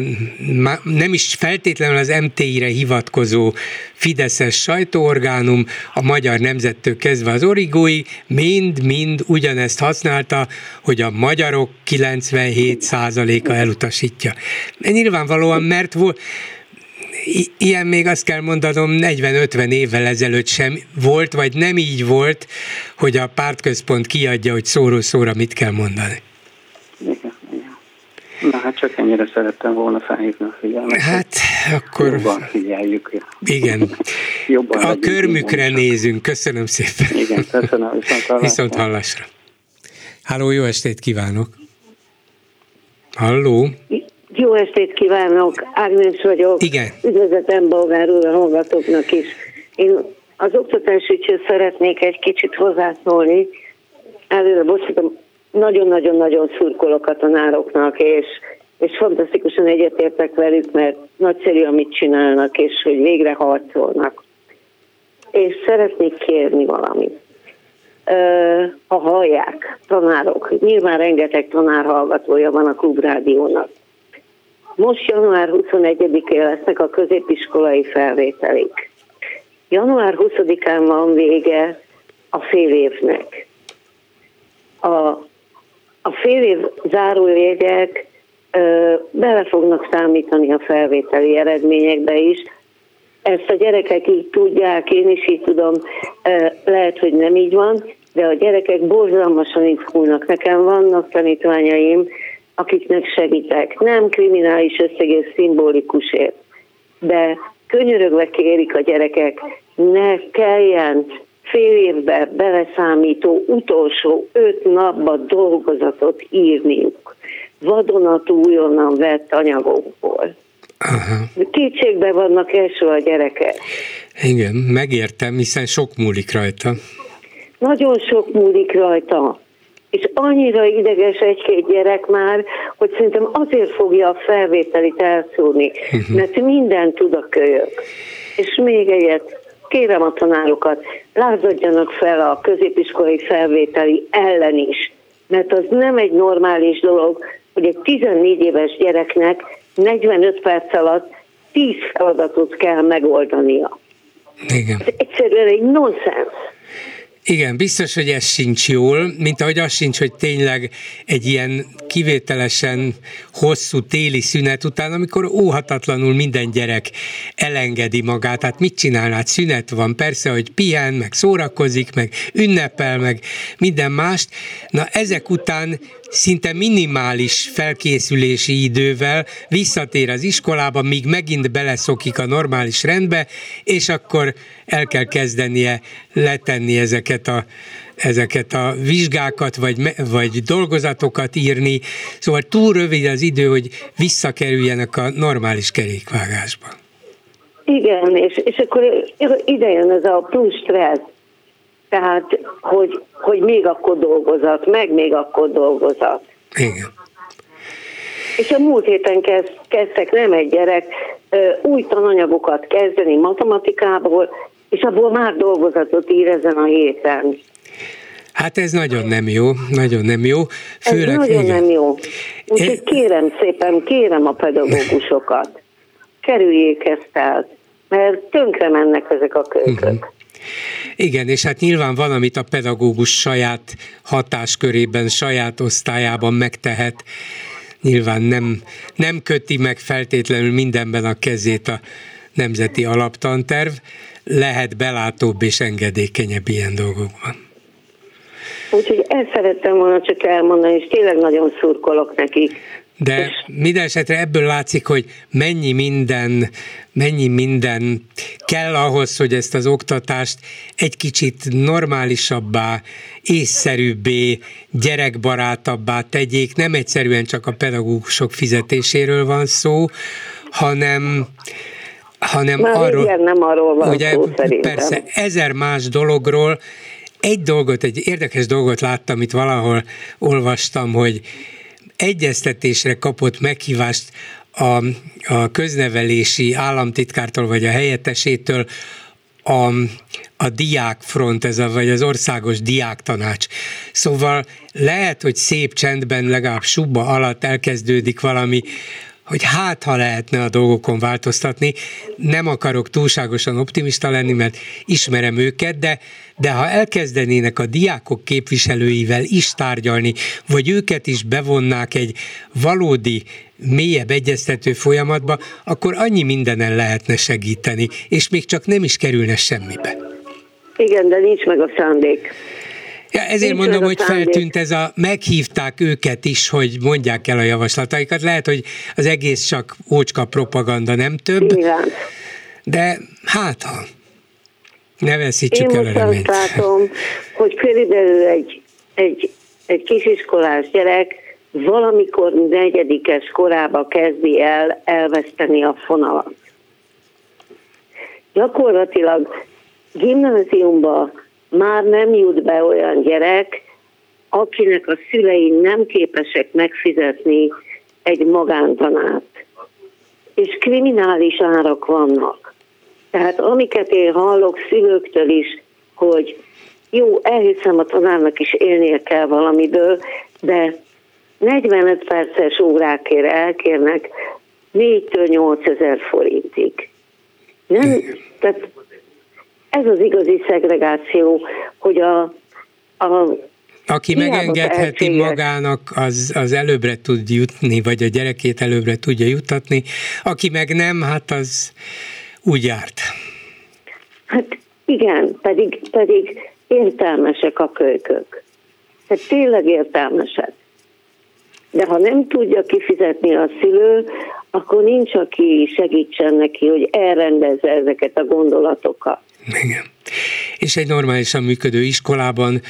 nem is feltétlenül az MTI-re hivatkozó Fideszes sajtóorgánum, a magyar nemzettől kezdve az origói, mind-mind ugyanezt használta, hogy a magyarok 97%-a elutasítja. Nyilvánvalóan, mert volt, ilyen még azt kell mondanom 40-50 évvel ezelőtt sem volt, vagy nem így volt, hogy a pártközpont kiadja, hogy szóró-szóra mit kell mondani. Igen. Na hát csak ennyire szerettem volna felhívni a figyelmet. Hát akkor... Jobban figyeljük. Igen. Jobban a körmükre nézünk. Köszönöm szépen. Igen, köszönöm. Viszont hallásra. Viszont hallásra. Háló, jó estét kívánok. Halló. Jó estét kívánok, Ágnes vagyok. Igen. Üdvözletem bolgár úr a hallgatóknak is. Én az oktatás ügyhöz szeretnék egy kicsit hozzászólni. Előre bocsátom, nagyon-nagyon-nagyon szurkolok a tanároknak, és, és fantasztikusan egyetértek velük, mert nagyszerű, amit csinálnak, és hogy végre harcolnak. És szeretnék kérni valamit. Ha hallják, tanárok, nyilván rengeteg tanár hallgatója van a klubrádiónak. Most január 21-én lesznek a középiskolai felvételik. Január 20-án van vége a fél évnek. A a fél év zárójegyek bele fognak számítani a felvételi eredményekbe is. Ezt a gyerekek így tudják, én is így tudom, lehet, hogy nem így van, de a gyerekek borzalmasan izgulnak. Nekem vannak tanítványaim, akiknek segítek. Nem kriminális összegés szimbolikusért, de könyörögve kérik a gyerekek, ne kelljen fél évbe beleszámító utolsó öt napba dolgozatot írniuk vadonatú újonnan vett anyagokból. Aha. Kétségbe vannak első a gyerekek. Igen, megértem, hiszen sok múlik rajta. Nagyon sok múlik rajta. És annyira ideges egy-két gyerek már, hogy szerintem azért fogja a felvételit elszúrni, uh-huh. mert minden tud a kölyök. És még egyet, kérem a tanárokat, lázadjanak fel a középiskolai felvételi ellen is, mert az nem egy normális dolog, hogy egy 14 éves gyereknek 45 perc alatt 10 feladatot kell megoldania. Igen. Ez egyszerűen egy nonsens. Igen, biztos, hogy ez sincs jól, mint ahogy az sincs, hogy tényleg egy ilyen kivételesen hosszú téli szünet után, amikor óhatatlanul minden gyerek elengedi magát, hát mit csinálnád, hát szünet van, persze, hogy pihen, meg szórakozik, meg ünnepel, meg minden mást. Na ezek után szinte minimális felkészülési idővel visszatér az iskolába, míg megint beleszokik a normális rendbe, és akkor el kell kezdenie letenni ezeket a, ezeket a vizsgákat, vagy, vagy dolgozatokat írni. Szóval túl rövid az idő, hogy visszakerüljenek a normális kerékvágásba. Igen, és, és akkor ide jön ez a plusz stressz, tehát, hogy, hogy még akkor dolgozat, meg még akkor dolgozat. Igen. És a múlt héten kezd, kezdtek nem egy gyerek új tananyagokat kezdeni matematikából, és abból már dolgozatot ír ezen a héten. Hát ez nagyon nem jó, nagyon nem jó. Főleg, ez nagyon igen. nem jó. Úgyhogy kérem szépen, kérem a pedagógusokat, kerüljék ezt el, mert tönkre mennek ezek a kölykök. Uh-huh. Igen, és hát nyilván van, amit a pedagógus saját hatáskörében, saját osztályában megtehet. Nyilván nem, nem köti meg feltétlenül mindenben a kezét a nemzeti alaptanterv, lehet belátóbb és engedékenyebb ilyen dolgokban. Úgyhogy ezt szerettem volna csak elmondani, és tényleg nagyon szurkolok nekik. De minden esetre ebből látszik, hogy mennyi minden, mennyi minden kell ahhoz, hogy ezt az oktatást egy kicsit normálisabbá, észszerűbbé, gyerekbarátabbá tegyék. Nem egyszerűen csak a pedagógusok fizetéséről van szó, hanem hanem Már arról, igen, nem arról van ugye, szó, Persze, ezer más dologról, egy dolgot, egy érdekes dolgot láttam, itt valahol olvastam, hogy egyeztetésre kapott meghívást a, a köznevelési államtitkártól vagy a helyettesétől a, a diákfront, ez a, vagy az országos diáktanács. Szóval lehet, hogy szép csendben, legalább subba alatt elkezdődik valami hogy hát, ha lehetne a dolgokon változtatni. Nem akarok túlságosan optimista lenni, mert ismerem őket, de, de ha elkezdenének a diákok képviselőivel is tárgyalni, vagy őket is bevonnák egy valódi mélyebb egyeztető folyamatba, akkor annyi mindenen lehetne segíteni, és még csak nem is kerülne semmibe. Igen, de nincs meg a szándék. Ja, ezért mondom, hogy feltűnt ez a, meghívták őket is, hogy mondják el a javaslataikat. Lehet, hogy az egész csak ócska propaganda, nem több. Igen. De hát ha ne veszítsük Én el a reményt. azt látom, hogy körülbelül egy, egy, egy kisiskolás gyerek valamikor negyedikes korába kezdi el elveszteni a fonalat. Gyakorlatilag gimnáziumba már nem jut be olyan gyerek, akinek a szülei nem képesek megfizetni egy magántanát. És kriminális árak vannak. Tehát amiket én hallok szülőktől is, hogy jó, elhiszem a tanárnak is élnie kell valamiből, de 45 perces órákért elkérnek 4-től 8 ezer forintig. Nem, tehát ez az igazi szegregáció, hogy a, a aki megengedheti magának, az, az előbbre tud jutni, vagy a gyerekét előbbre tudja jutatni, aki meg nem, hát az úgy járt. Hát igen, pedig, pedig értelmesek a kölykök. Tehát tényleg értelmesek. De ha nem tudja kifizetni a szülő, akkor nincs, aki segítsen neki, hogy elrendezze ezeket a gondolatokat. Igen. És egy normálisan működő iskolában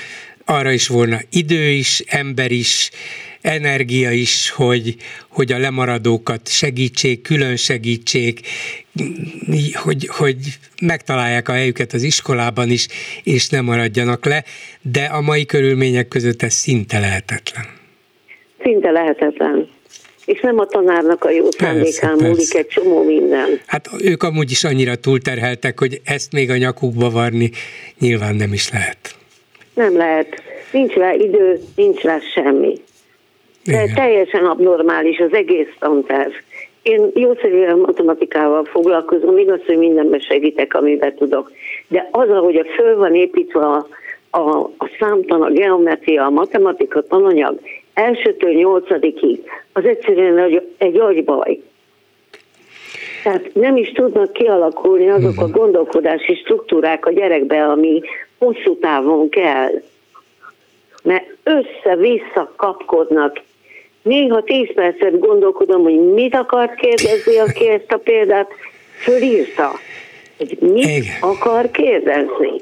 arra is volna idő is, ember is, energia is, hogy, hogy a lemaradókat segítsék, külön segítsék, hogy, hogy megtalálják a helyüket az iskolában is, és nem maradjanak le, de a mai körülmények között ez szinte lehetetlen. Szinte lehetetlen és nem a tanárnak a jó szándékán múlik egy csomó minden. Hát ők amúgy is annyira túlterheltek, hogy ezt még a nyakukba varni nyilván nem is lehet. Nem lehet. Nincs rá idő, nincs rá semmi. De Igen. teljesen abnormális az egész tanterv. Én jószerűen matematikával foglalkozom, igaz, hogy mindenben segítek, amiben tudok. De az, ahogy a föl van építve a, a, a számtan, a geometria, a matematika tananyag, elsőtől nyolcadikig, az egyszerűen egy, agybaj. Tehát nem is tudnak kialakulni azok a mhm. gondolkodási struktúrák a gyerekbe, ami hosszú távon kell. Mert össze-vissza kapkodnak. Néha tíz percet gondolkodom, hogy mit akar kérdezni, aki ezt a példát fölírta. Hogy mit Igen. akar kérdezni.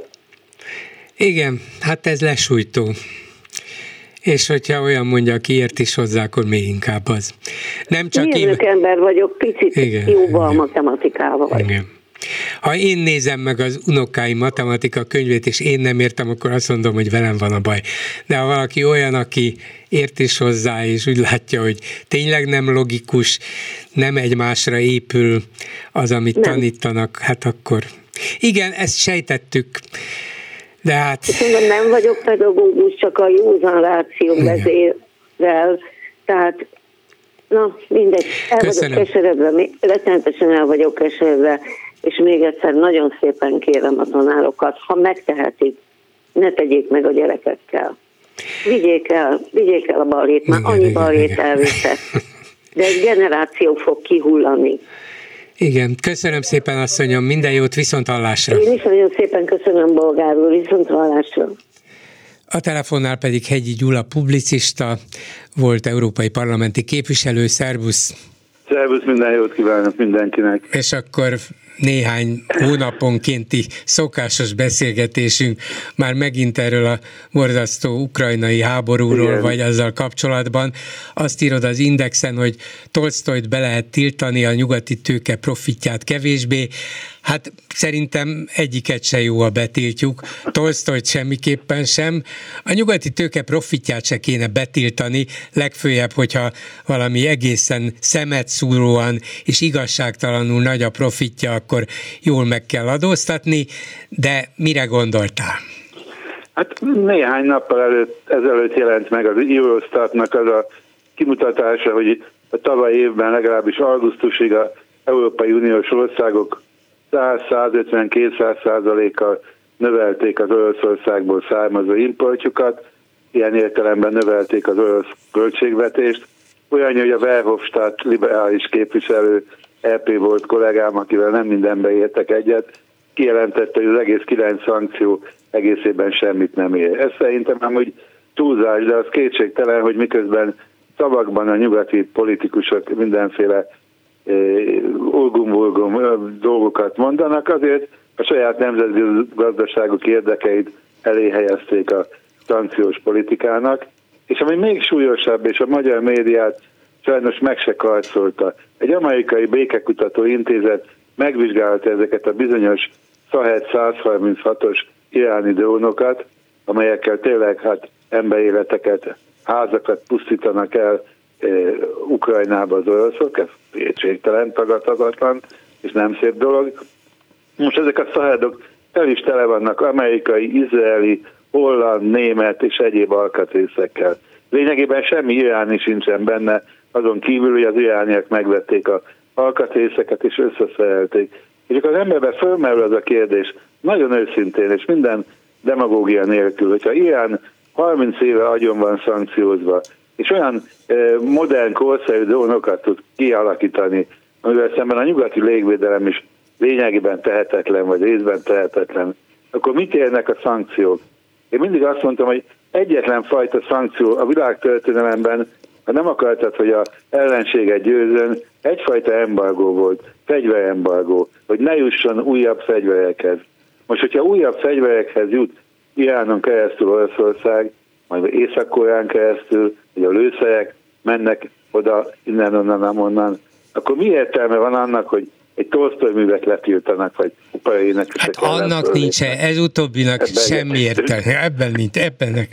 Igen, hát ez lesújtó. És hogyha olyan mondja, aki ért is hozzá, akkor még inkább az. Nem csak én... ember vagyok, picit igen, jóval a matematikával. Igen. Ha én nézem meg az unokáim matematika könyvét, és én nem értem, akkor azt mondom, hogy velem van a baj. De ha valaki olyan, aki ért is hozzá, és úgy látja, hogy tényleg nem logikus, nem egymásra épül az, amit nem. tanítanak, hát akkor Igen, ezt sejtettük. De hát... Mondom, nem vagyok pedagógus, csak a józan ráció vezérel. Tehát, na mindegy, el Köszönöm. vagyok keseredve, rettenetesen el vagyok keseredve, és még egyszer nagyon szépen kérem a tanárokat, ha megtehetik, ne tegyék meg a gyerekekkel. Vigyék el, vigyék el a balét, már annyi balét elviszett. De egy generáció fog kihullani. Igen, köszönöm szépen asszonyom, minden jót, viszont hallásra. Én is nagyon szépen köszönöm Bolgár úr, viszont hallásra. A telefonnál pedig Hegyi Gyula publicista, volt európai parlamenti képviselő, szervusz! Szervusz, minden jót kívánok mindenkinek! És akkor néhány hónaponkénti szokásos beszélgetésünk már megint erről a borzasztó ukrajnai háborúról, Igen. vagy azzal kapcsolatban. Azt írod az Indexen, hogy Tolstoyt be lehet tiltani, a nyugati tőke profitját kevésbé. Hát szerintem egyiket se jó, a betiltjuk, Tolstoyt semmiképpen sem. A nyugati tőke profitját se kéne betiltani, legfőjebb, hogyha valami egészen szemetszúróan és igazságtalanul nagy a profitja, akkor jól meg kell adóztatni, de mire gondoltál? Hát néhány nappal előtt, ezelőtt jelent meg az Eurostatnak az a kimutatása, hogy a tavaly évben legalábbis augusztusig a Európai Uniós országok 100-150-200 százalékkal növelték az Oroszországból származó importjukat, ilyen értelemben növelték az orosz költségvetést. Olyan, hogy a Verhofstadt liberális képviselő EP volt kollégám, akivel nem mindenbe értek egyet, kijelentette, hogy az egész kilenc szankció egészében semmit nem ér. Ez szerintem ám úgy túlzás, de az kétségtelen, hogy miközben szavakban a nyugati politikusok mindenféle ulgum dolgokat mondanak, azért a saját nemzeti gazdaságuk érdekeit elé helyezték a szankciós politikának, és ami még súlyosabb, és a magyar médiát sajnos meg se karcolta. Egy amerikai békekutató intézet megvizsgálta ezeket a bizonyos Szahet 136-os iráni drónokat, amelyekkel tényleg hát emberéleteket, házakat pusztítanak el Ukrajnába az oroszok, ez kétségtelen, tagadhatatlan, és nem szép dolog. Most ezek a szahedok el is tele vannak amerikai, izraeli, holland, német és egyéb alkatrészekkel. Lényegében semmi iráni sincsen benne, azon kívül, hogy az irániak megvették a alkatrészeket és összeszerelték. És akkor az emberben fölmerül az a kérdés, nagyon őszintén, és minden demagógia nélkül, hogyha Irán 30 éve agyon van szankciózva, és olyan modern, korszerű drónokat tud kialakítani, amivel szemben a nyugati légvédelem is lényegében tehetetlen, vagy részben tehetetlen, akkor mit érnek a szankciók? Én mindig azt mondtam, hogy egyetlen fajta szankció a világtörténelemben, ha nem akartad, hogy a ellenséget győzön, egyfajta embargó volt, fegyverembargó, hogy ne jusson újabb fegyverekhez. Most, hogyha újabb fegyverekhez jut Iránon keresztül Oroszország, majd Észak-Koreán keresztül, hogy a lőszerek mennek oda, innen, onnan, onnan, akkor mi értelme van annak, hogy egy Tolstoy művet letiltanak, vagy operének. Hát annak nincs, ez utóbbinak ebben semmi értelme, ebben nincs, ebben,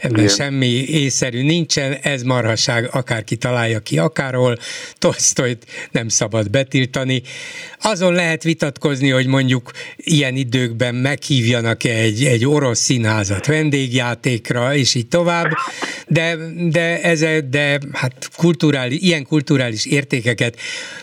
ebben semmi észszerű nincsen, ez marhaság, akárki találja ki akárhol, Tolstoyt nem szabad betiltani. Azon lehet vitatkozni, hogy mondjuk ilyen időkben meghívjanak egy, egy orosz színházat vendégjátékra, és így tovább, de, de, ez, de hát kulturális, ilyen kulturális értékeket,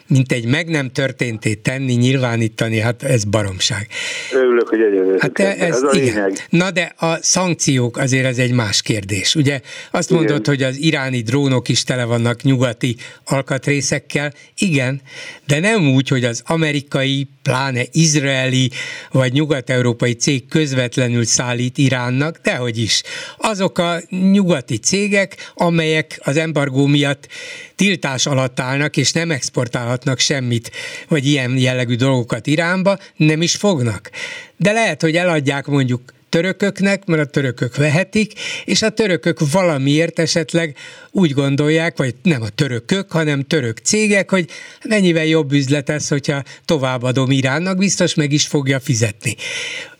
mint egy meg nem történtét tenni, nyilvánítani, hát ez baromság. Örülök, hogy egyetértek. Hát ez, ez a igen. lényeg. Na de a szankciók azért ez egy más kérdés. Ugye azt igen. mondod, hogy az iráni drónok is tele vannak nyugati alkatrészekkel. Igen, de nem úgy, hogy az amerikai, pláne izraeli vagy nyugat-európai cég közvetlenül szállít Iránnak, dehogy is. Azok a nyugati cégek, amelyek az embargó miatt tiltás alatt állnak, és nem exportálhatnak semmit, vagy ilyen jellegű dolgokat Iránba, nem is fognak. De lehet, hogy eladják mondjuk törököknek, mert a törökök vehetik, és a törökök valamiért esetleg úgy gondolják, vagy nem a törökök, hanem török cégek, hogy mennyivel jobb üzlet ez, hogyha továbbadom Iránnak, biztos meg is fogja fizetni.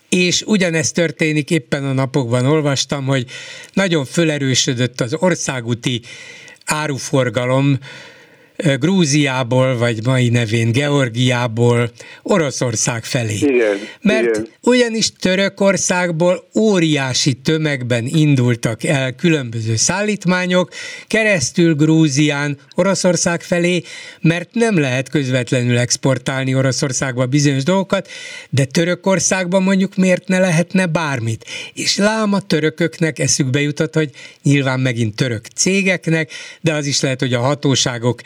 És ugyanezt történik, éppen a napokban olvastam, hogy nagyon fölerősödött az országúti áruforgalom, Grúziából, vagy mai nevén Georgiából Oroszország felé. Igen, Mert igen. ugyanis Törökországból óriási tömegben indultak el különböző szállítmányok, keresztül Grúzián Oroszország felé, mert nem lehet közvetlenül exportálni Oroszországba bizonyos dolgokat, de Törökországban mondjuk miért ne lehetne bármit. És lám a törököknek eszükbe jutott, hogy nyilván megint török cégeknek, de az is lehet, hogy a hatóságok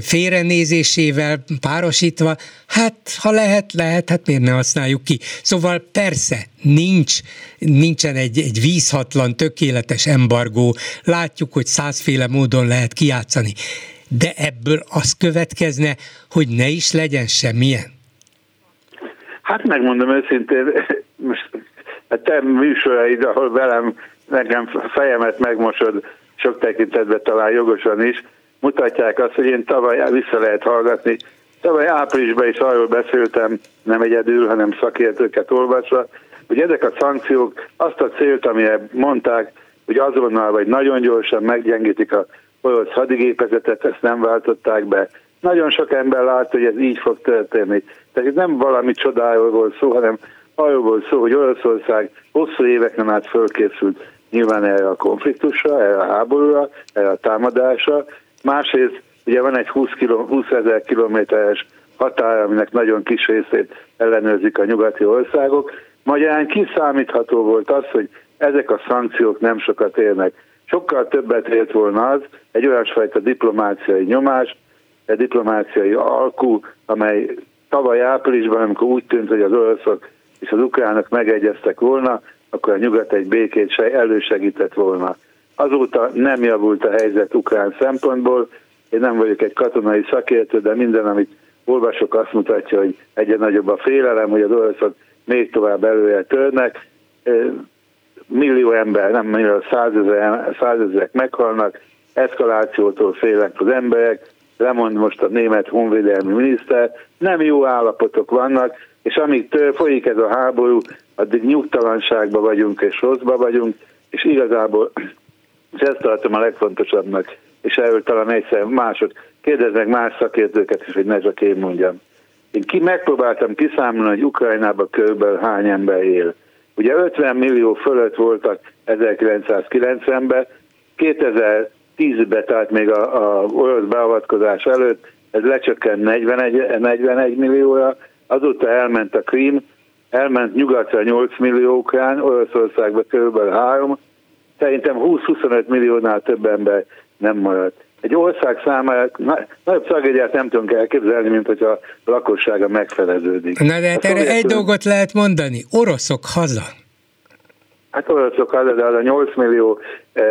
félrenézésével párosítva, hát ha lehet, lehet, hát miért ne használjuk ki. Szóval persze, nincs, nincsen egy, egy vízhatlan, tökéletes embargó, látjuk, hogy százféle módon lehet kijátszani, de ebből az következne, hogy ne is legyen semmilyen. Hát megmondom őszintén, most a te műsoraid, ahol velem nekem fejemet megmosod, sok tekintetben talán jogosan is, mutatják azt, hogy én tavaly vissza lehet hallgatni. Tavaly áprilisban is arról beszéltem, nem egyedül, hanem szakértőket olvasva, hogy ezek a szankciók azt a célt, amire mondták, hogy azonnal vagy nagyon gyorsan meggyengítik a orosz hadigépezetet, ezt nem váltották be. Nagyon sok ember látta, hogy ez így fog történni. Tehát nem valami csodáról volt szó, hanem arról volt szó, hogy Oroszország hosszú éveken át fölkészült nyilván erre a konfliktusra, erre a háborúra, erre a támadásra. Másrészt ugye van egy 20, kilo, 20 ezer kilométeres határ, aminek nagyon kis részét ellenőrzik a nyugati országok. Magyarán kiszámítható volt az, hogy ezek a szankciók nem sokat érnek. Sokkal többet ért volna az, egy olyasfajta diplomáciai nyomás, egy diplomáciai alkú, amely tavaly áprilisban, amikor úgy tűnt, hogy az oroszok és az ukránok megegyeztek volna, akkor a nyugat egy békét se elősegített volna. Azóta nem javult a helyzet ukrán szempontból, én nem vagyok egy katonai szakértő, de minden, amit olvasok, azt mutatja, hogy egyre nagyobb a félelem, hogy az oroszok még tovább előre törnek. Millió ember, nem millió, százezer, százezerek meghalnak, eszkalációtól félnek az emberek, lemond most a német honvédelmi miniszter, nem jó állapotok vannak, és amíg folyik ez a háború, addig nyugtalanságban vagyunk és rosszba vagyunk, és igazából és ezt tartom a legfontosabbnak, és erről talán egyszer mások, kérdeznek más szakértőket is, hogy ne csak én mondjam. Én ki megpróbáltam kiszámolni, hogy Ukrajnában körülbelül hány ember él. Ugye 50 millió fölött voltak 1990-ben, 2010-ben, tehát még a, a orosz beavatkozás előtt, ez lecsökkent 41, 41 millióra, azóta elment a Krím, elment nyugatra 8 millió ukrán, Oroszországba kb. 3, szerintem 20-25 milliónál több ember nem maradt. Egy ország számára nagyobb tragédiát nem tudunk elképzelni, mint hogy a lakossága megfeleződik. Na de hát erre egy dolgot lehet mondani, oroszok haza. Hát oroszok haza, de az a 8 millió eh,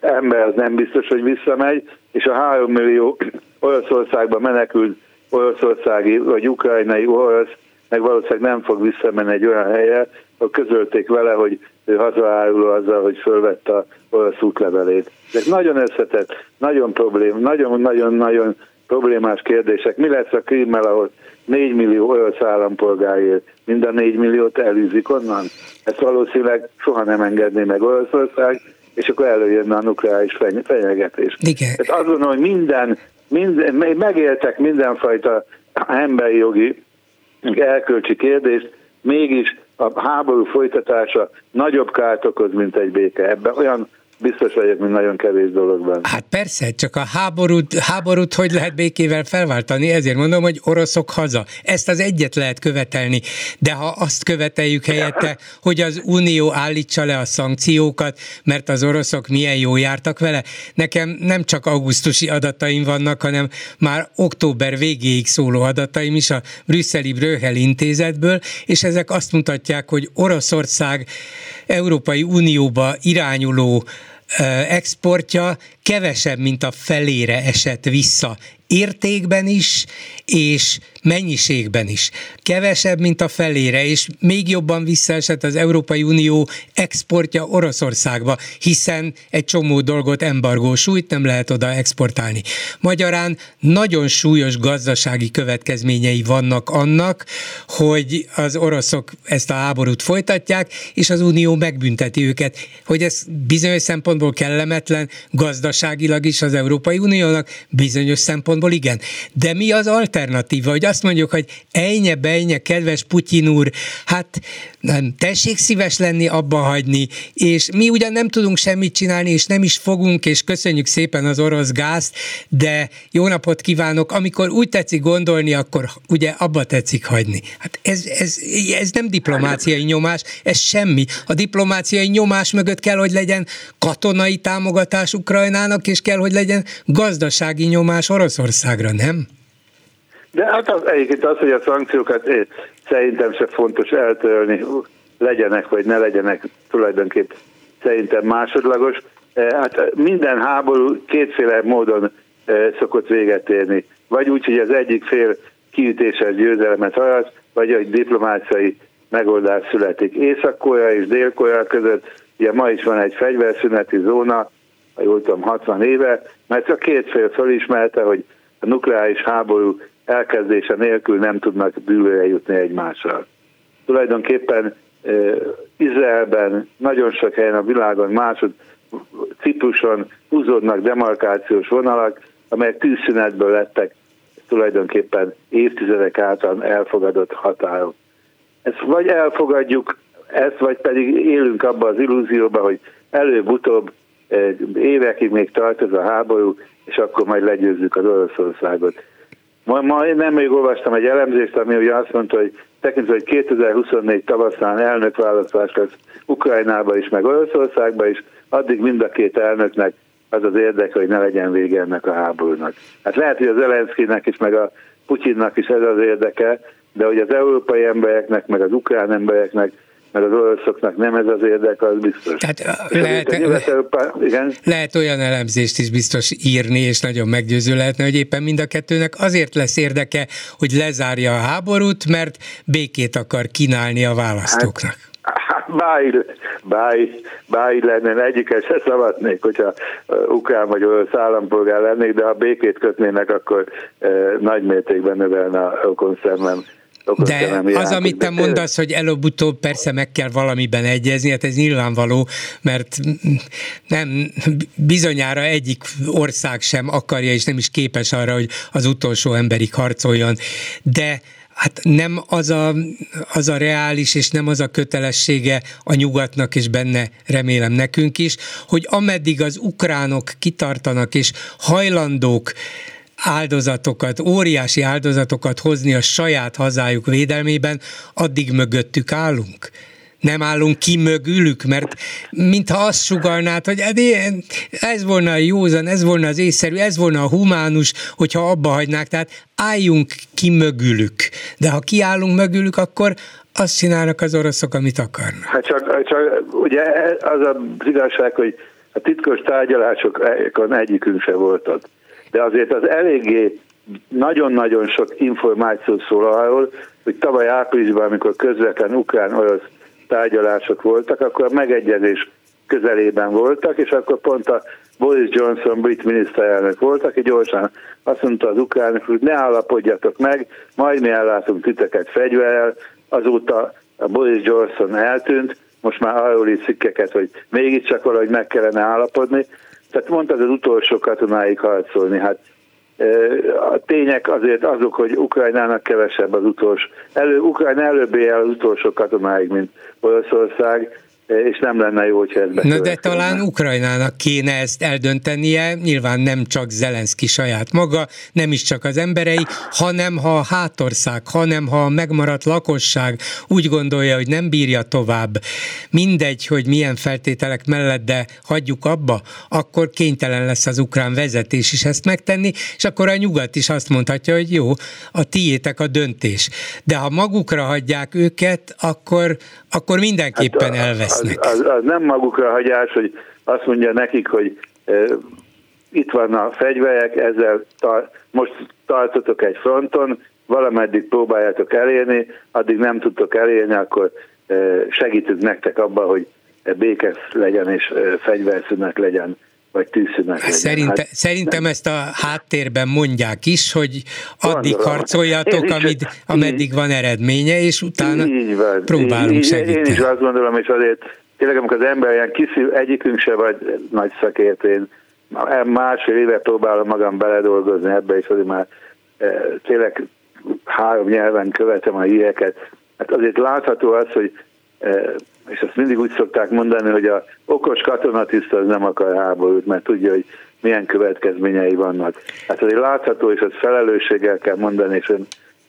ember az nem biztos, hogy visszamegy, és a 3 millió Oroszországba menekült oroszországi vagy ukrajnai orosz meg valószínűleg nem fog visszamenni egy olyan helyre, ahol közölték vele, hogy ő hazaárul azzal, hogy fölvette a orosz útlevelét. Ez nagyon összetett, nagyon problém, nagyon-nagyon-nagyon problémás kérdések. Mi lesz a krímmel, ahol 4 millió orosz állampolgár él, mind a 4 milliót elűzik onnan? Ezt valószínűleg soha nem engedné meg Oroszország, és akkor előjönne a nukleáris fenyegetés. Igen. Tehát azt gondolom, hogy minden, minden, megéltek mindenfajta emberi jogi elkölcsi kérdést, mégis a háború folytatása nagyobb kárt okoz, mint egy béke. Ebben olyan biztos vagyok, mint nagyon kevés dologban. Hát persze, csak a háborút, háborút hogy lehet békével felváltani, ezért mondom, hogy oroszok haza. Ezt az egyet lehet követelni, de ha azt követeljük helyette, hogy az Unió állítsa le a szankciókat, mert az oroszok milyen jó jártak vele, nekem nem csak augusztusi adataim vannak, hanem már október végéig szóló adataim is a brüsszeli Bröhel intézetből, és ezek azt mutatják, hogy Oroszország Európai Unióba irányuló exportja kevesebb, mint a felére esett vissza értékben is, és mennyiségben is. Kevesebb, mint a felére, és még jobban visszaesett az Európai Unió exportja Oroszországba, hiszen egy csomó dolgot embargó súlyt nem lehet oda exportálni. Magyarán nagyon súlyos gazdasági következményei vannak annak, hogy az oroszok ezt a háborút folytatják, és az Unió megbünteti őket, hogy ez bizonyos szempontból kellemetlen, gazdaságilag is az Európai Uniónak, bizonyos szempontból igen. De mi az alternatíva, hogy azt mondjuk, hogy ejnye, bejnye, kedves Putyin úr, hát nem, tessék szíves lenni, abba hagyni, és mi ugyan nem tudunk semmit csinálni, és nem is fogunk, és köszönjük szépen az orosz gázt, de jó napot kívánok, amikor úgy tetszik gondolni, akkor ugye abba tetszik hagyni. Hát ez, ez, ez nem diplomáciai nyomás, ez semmi. A diplomáciai nyomás mögött kell, hogy legyen katonai támogatás Ukrajnának, és kell, hogy legyen gazdasági nyomás Oroszországra, nem? De hát az, egyébként az, hogy a szankciókat én, szerintem se fontos eltörölni, legyenek vagy ne legyenek, tulajdonképp szerintem másodlagos. Eh, hát minden háború kétféle módon eh, szokott véget érni. Vagy úgy, hogy az egyik fél kiütéses győzelemet arat, vagy egy diplomáciai megoldás születik. Észak-Korea és Dél-Korea között ugye ma is van egy fegyverszüneti zóna, ha jól tudom, 60 éve, mert a két fél felismerte, hogy a nukleáris háború elkezdése nélkül nem tudnak bűvőre jutni egymással. Tulajdonképpen Izraelben, nagyon sok helyen a világon, másod Cipruson húzódnak demarkációs vonalak, amelyek tűzszünetből lettek tulajdonképpen évtizedek által elfogadott határok. Ezt vagy elfogadjuk, ezt, vagy pedig élünk abba az illúzióba, hogy előbb-utóbb évekig még tart ez a háború, és akkor majd legyőzzük az Oroszországot. Ma, ma én nem még olvastam egy elemzést, ami ugye azt mondta, hogy tekintve, hogy 2024 tavaszán elnökválasztás lesz Ukrajnába is, meg Oroszországba is, addig mind a két elnöknek az az érdeke, hogy ne legyen vége ennek a háborúnak. Hát lehet, hogy az Zelenszkinek is, meg a Putyinnak is ez az érdeke, de hogy az európai embereknek, meg az ukrán embereknek meg az oroszoknak nem ez az érdek, az biztos. Tehát lehet, le, igen? lehet olyan elemzést is biztos írni, és nagyon meggyőző lehetne, hogy éppen mind a kettőnek azért lesz érdeke, hogy lezárja a háborút, mert békét akar kínálni a választóknak. Hát, hát báj, báj, báj lenne, egyiket se szavatnék, hogyha ukrán vagy orosz állampolgár lennék, de ha békét kötnének, akkor eh, nagy mértékben növelne a konszernem de az, amit te mondasz, hogy előbb-utóbb persze meg kell valamiben egyezni, hát ez nyilvánvaló, mert nem bizonyára egyik ország sem akarja, és nem is képes arra, hogy az utolsó emberig harcoljon, de hát nem az a, az a reális, és nem az a kötelessége a nyugatnak, és benne remélem nekünk is, hogy ameddig az ukránok kitartanak, és hajlandók áldozatokat, óriási áldozatokat hozni a saját hazájuk védelmében, addig mögöttük állunk nem állunk ki mögülük, mert mintha azt sugalnád, hogy hát ez volna a józan, ez volna az észszerű, ez volna a humánus, hogyha abba hagynák, tehát álljunk ki mögülük. De ha kiállunk mögülük, akkor azt csinálnak az oroszok, amit akarnak. Hát csak, csak ugye az az igazság, hogy a titkos tárgyalásokon egyikünk se volt ott de azért az eléggé nagyon-nagyon sok információ szól arról, hogy tavaly áprilisban, amikor közvetlen ukrán-orosz tárgyalások voltak, akkor a megegyezés közelében voltak, és akkor pont a Boris Johnson brit miniszterelnök volt, aki gyorsan azt mondta az ukránok, hogy ne állapodjatok meg, majd mi ellátunk titeket fegyverrel, azóta a Boris Johnson eltűnt, most már arról is cikkeket, hogy mégiscsak valahogy meg kellene állapodni, tehát mondtad az utolsó katonáig harcolni, hát a tények azért azok, hogy Ukrajnának kevesebb az utolsó. Elő, Ukrajna előbb él az utolsó katonáig, mint Oroszország, és nem lenne jó, hogyha ez Na de talán Ukrajnának kéne ezt eldöntenie, nyilván nem csak Zelenszky saját maga, nem is csak az emberei, hanem ha a hátország, hanem ha a megmaradt lakosság úgy gondolja, hogy nem bírja tovább, mindegy, hogy milyen feltételek mellett, de hagyjuk abba, akkor kénytelen lesz az ukrán vezetés is ezt megtenni, és akkor a nyugat is azt mondhatja, hogy jó, a tiétek a döntés. De ha magukra hagyják őket, akkor, akkor mindenképpen hát, elvesznek. Az, az, az nem magukra hagyás, hogy azt mondja nekik, hogy e, itt van a fegyverek, ezzel tar- most tartotok egy fronton, valameddig próbáljátok elérni, addig nem tudtok elérni, akkor segítünk nektek abban, hogy békes legyen és fegyverszünet legyen vagy tűzszünet legyen. Szerinte, hát, szerintem nem. ezt a háttérben mondják is, hogy addig Gondolom. harcoljatok, amid, ameddig van eredménye, és utána így van, próbálunk így, segíteni. Én is azt gondolom, és azért tényleg amikor az ember ilyen kiszív, egyikünk se vagy nagy szakért, én másfél éve próbálom magam beledolgozni ebbe, és azért már e, tényleg három nyelven követem a híreket. Hát azért látható az, hogy e, és azt mindig úgy szokták mondani, hogy a okos katonatiszt az nem akar háborút, mert tudja, hogy milyen következményei vannak. Hát azért látható, és ezt felelősséggel kell mondani, és én,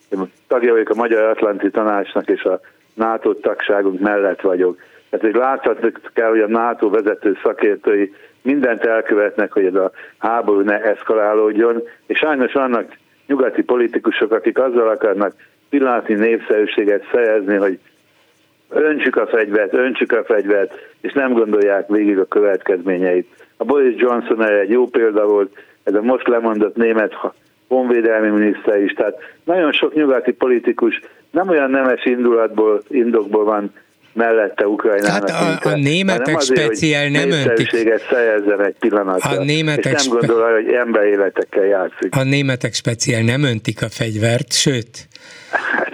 én tagja vagyok a Magyar Atlanti Tanácsnak, és a NATO tagságunk mellett vagyok. Tehát hogy láthatni kell, hogy a NATO vezető szakértői mindent elkövetnek, hogy ez a háború ne eszkalálódjon, és sajnos vannak nyugati politikusok, akik azzal akarnak pillanatnyi népszerűséget szerezni, hogy öntsük a fegyvert, öntsük a fegyvert, és nem gondolják végig a következményeit. A Boris Johnson erre egy jó példa volt, ez a most lemondott német honvédelmi miniszter is, tehát nagyon sok nyugati politikus nem olyan nemes indulatból, indokból van mellette Ukrajnának. Hát a, a németek azért, speciál nem öntik. szerezzen egy pillanatra, a németek és nem gondol, hogy emberéletekkel játszik. A németek speciál nem öntik a fegyvert, sőt. Hát,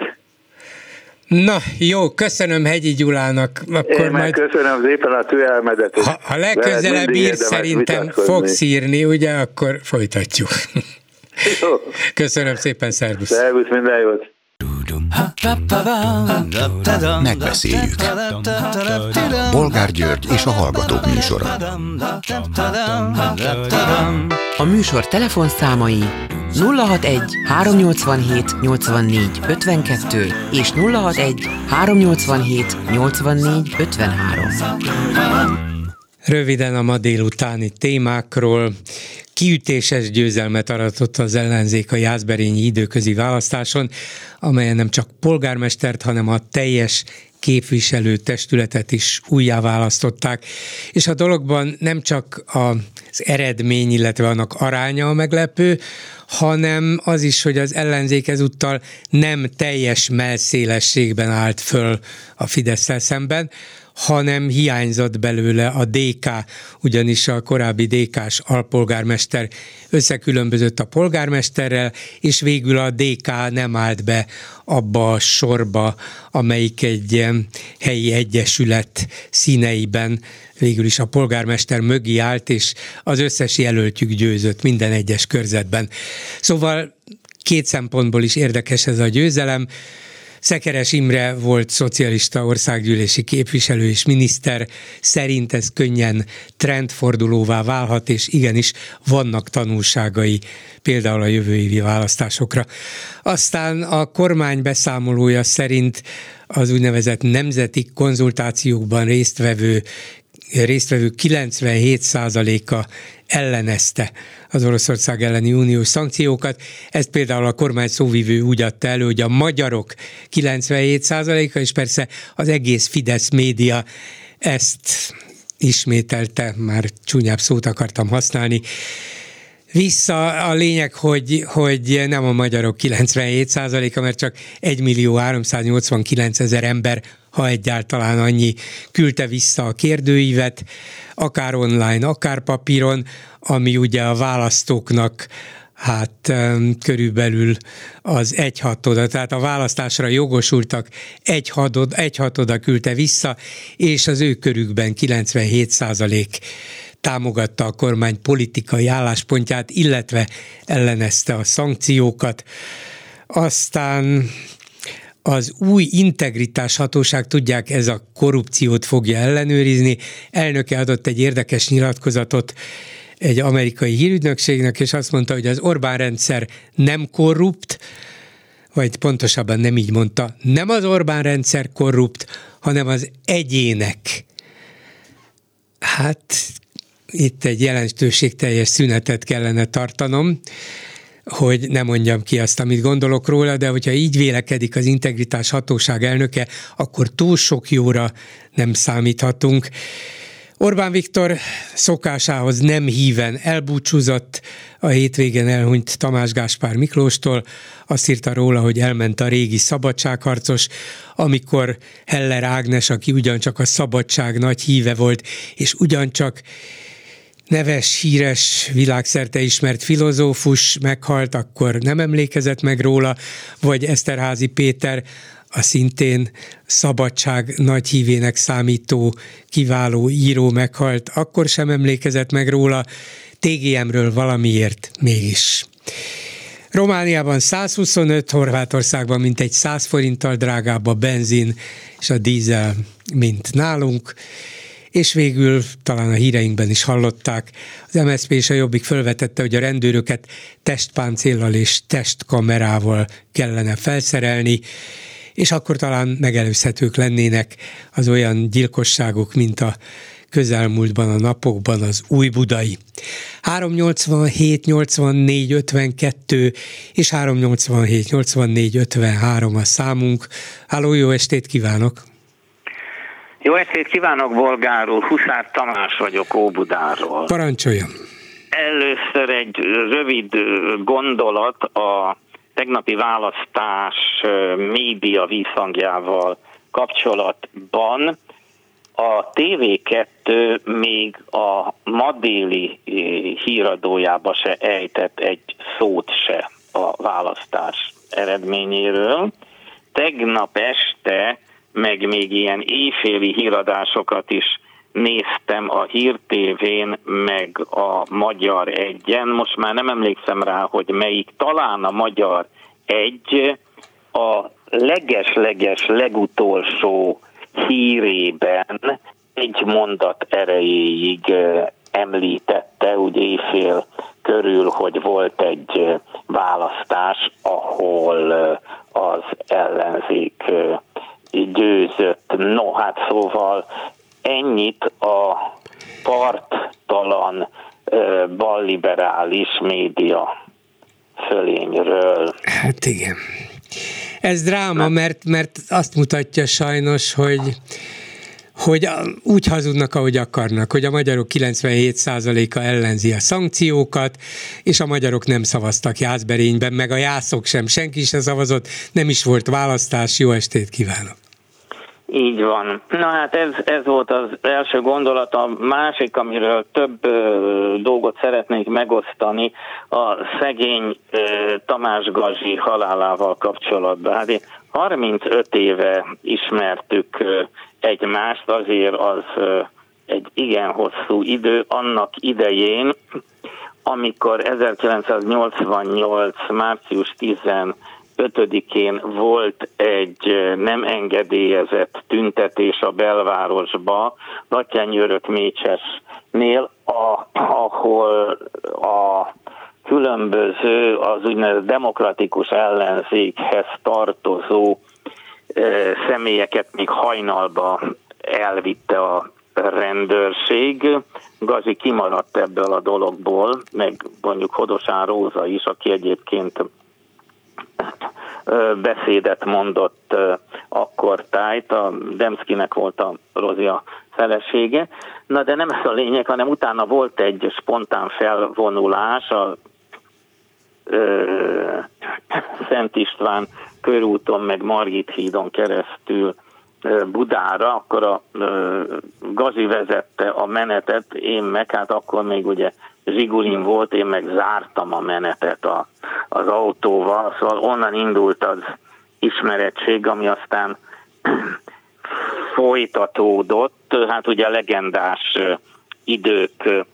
Na, jó, köszönöm Hegyi Gyulának. Akkor Én majd... köszönöm szépen a türelmedet. Ha, ha legközelebb ír, szerintem fogsz írni, ugye, akkor folytatjuk. Jó. Köszönöm szépen, szervusz. Szervusz, minden jót. Megbeszéljük. Bolgár György és a Hallgatók műsora. A műsor telefonszámai 061 387 84 52 és 061 387 84 53. Röviden a ma délutáni témákról. Kiütéses győzelmet aratott az ellenzék a Jászberényi időközi választáson, amelyen nem csak polgármestert, hanem a teljes képviselő testületet is újjá választották, és a dologban nem csak az eredmény, illetve annak aránya a meglepő, hanem az is, hogy az ellenzék ezúttal nem teljes melszélességben állt föl a fidesz szemben, hanem hiányzott belőle a DK, ugyanis a korábbi DK-s alpolgármester összekülönbözött a polgármesterrel, és végül a DK nem állt be abba a sorba, amelyik egy helyi egyesület színeiben végül is a polgármester mögé állt, és az összes jelöltjük győzött minden egyes körzetben. Szóval két szempontból is érdekes ez a győzelem. Szekeres Imre volt szocialista országgyűlési képviselő és miniszter, szerint ez könnyen trendfordulóvá válhat, és igenis vannak tanulságai például a jövő évi választásokra. Aztán a kormány beszámolója szerint az úgynevezett nemzeti konzultációkban résztvevő résztvevő 97%-a ellenezte az Oroszország elleni uniós szankciókat. Ezt például a kormány szóvivő úgy adta elő, hogy a magyarok 97%-a, és persze az egész Fidesz média ezt ismételte, már csúnyább szót akartam használni, vissza a lényeg, hogy, hogy nem a magyarok 97%-a, mert csak 1 millió 389 ezer ember, ha egyáltalán annyi, küldte vissza a kérdőívet, akár online, akár papíron, ami ugye a választóknak hát körülbelül az egyhatoda, tehát a választásra jogosultak egyhatoda, egyhatoda küldte vissza, és az ő körükben 97 százalék támogatta a kormány politikai álláspontját, illetve ellenezte a szankciókat. Aztán az új integritás hatóság, tudják, ez a korrupciót fogja ellenőrizni. Elnöke adott egy érdekes nyilatkozatot egy amerikai hírügynökségnek, és azt mondta, hogy az Orbán rendszer nem korrupt, vagy pontosabban nem így mondta, nem az Orbán rendszer korrupt, hanem az egyének. Hát itt egy jelentőségteljes szünetet kellene tartanom, hogy ne mondjam ki azt, amit gondolok róla, de hogyha így vélekedik az integritás hatóság elnöke, akkor túl sok jóra nem számíthatunk. Orbán Viktor szokásához nem híven elbúcsúzott, a hétvégen elhunyt Tamás Gáspár Miklóstól, azt írta róla, hogy elment a régi szabadságharcos, amikor Heller Ágnes, aki ugyancsak a szabadság nagy híve volt, és ugyancsak neves, híres, világszerte ismert filozófus meghalt, akkor nem emlékezett meg róla, vagy Eszterházi Péter, a szintén szabadság nagy hívének számító kiváló író meghalt, akkor sem emlékezett meg róla, TGM-ről valamiért mégis. Romániában 125, Horvátországban mintegy 100 forinttal drágább a benzin és a dízel, mint nálunk és végül talán a híreinkben is hallották, az MSZP és a Jobbik felvetette, hogy a rendőröket testpáncéllal és testkamerával kellene felszerelni, és akkor talán megelőzhetők lennének az olyan gyilkosságok, mint a közelmúltban, a napokban az új budai. 387 84 52 és 387 84 53 a számunk. Háló, jó estét kívánok! Jó estét kívánok, Bolgáról, Huszár Tamás vagyok Óbudáról. Parancsoljon! Először egy rövid gondolat a tegnapi választás média vízhangjával kapcsolatban. A TV2 még a ma déli híradójába se ejtett egy szót se a választás eredményéről. Tegnap este meg még ilyen éjféli híradásokat is néztem a Hír TV-n, meg a Magyar Egyen. Most már nem emlékszem rá, hogy melyik, talán a Magyar Egy a leges-leges legutolsó hírében egy mondat erejéig említette, úgy éjfél körül, hogy volt egy választás, ahol az ellenzék győzött. No, hát szóval ennyit a parttalan balliberális média fölényről. Hát igen. Ez dráma, mert, mert azt mutatja sajnos, hogy hogy úgy hazudnak, ahogy akarnak, hogy a magyarok 97%-a ellenzi a szankciókat, és a magyarok nem szavaztak Jászberényben, meg a jászok sem, senki sem szavazott, nem is volt választás, jó estét kívánok! Így van. Na hát ez, ez volt az első gondolat. A másik, amiről több ö, dolgot szeretnék megosztani, a szegény ö, Tamás Gazsi halálával kapcsolatban. Hát 35 éve ismertük ö, egymást, azért az egy igen hosszú idő. Annak idején, amikor 1988. március 10 5-én volt egy nem engedélyezett tüntetés a belvárosba, Latyányőrök Mécsesnél, ahol a különböző az úgynevezett demokratikus ellenzékhez tartozó személyeket még hajnalba elvitte a rendőrség. Gazi kimaradt ebből a dologból, meg mondjuk Hodosán Róza is, aki egyébként beszédet mondott akkor tájt, a Demszkinek volt a Rozia felesége. Na de nem ez a lényeg, hanem utána volt egy spontán felvonulás a Szent István körúton, meg Margit hídon keresztül Budára, akkor a Gazi vezette a menetet, én meg, hát akkor még ugye Zsigulin volt, én meg zártam a menetet a, az autóval, szóval onnan indult az ismerettség, ami aztán folytatódott, hát ugye legendás idők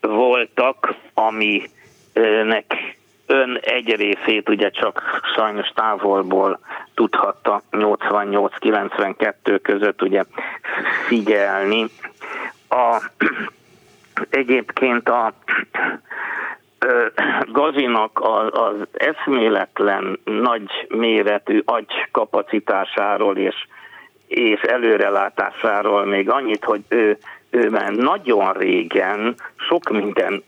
voltak, aminek ön egy részét ugye csak sajnos távolból tudhatta 88-92 között ugye figyelni. A Egyébként a Gazinak az eszméletlen nagy méretű agy kapacitásáról és, és előrelátásáról még annyit, hogy ő, ő már nagyon régen sok minden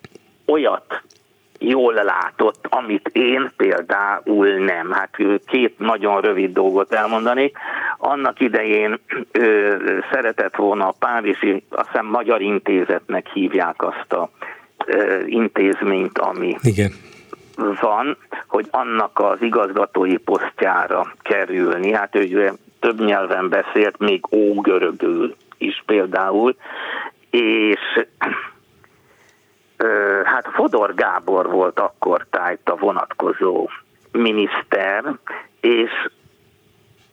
olyat jól látott, amit én például nem. Hát két nagyon rövid dolgot elmondanék. Annak idején ö, szeretett volna a Párizsi, azt hiszem Magyar Intézetnek hívják azt a ö, intézményt, ami Igen. van, hogy annak az igazgatói posztjára kerülni. Hát ő több nyelven beszélt, még ógörögül is például, és hát Fodor Gábor volt akkor tájt a vonatkozó miniszter, és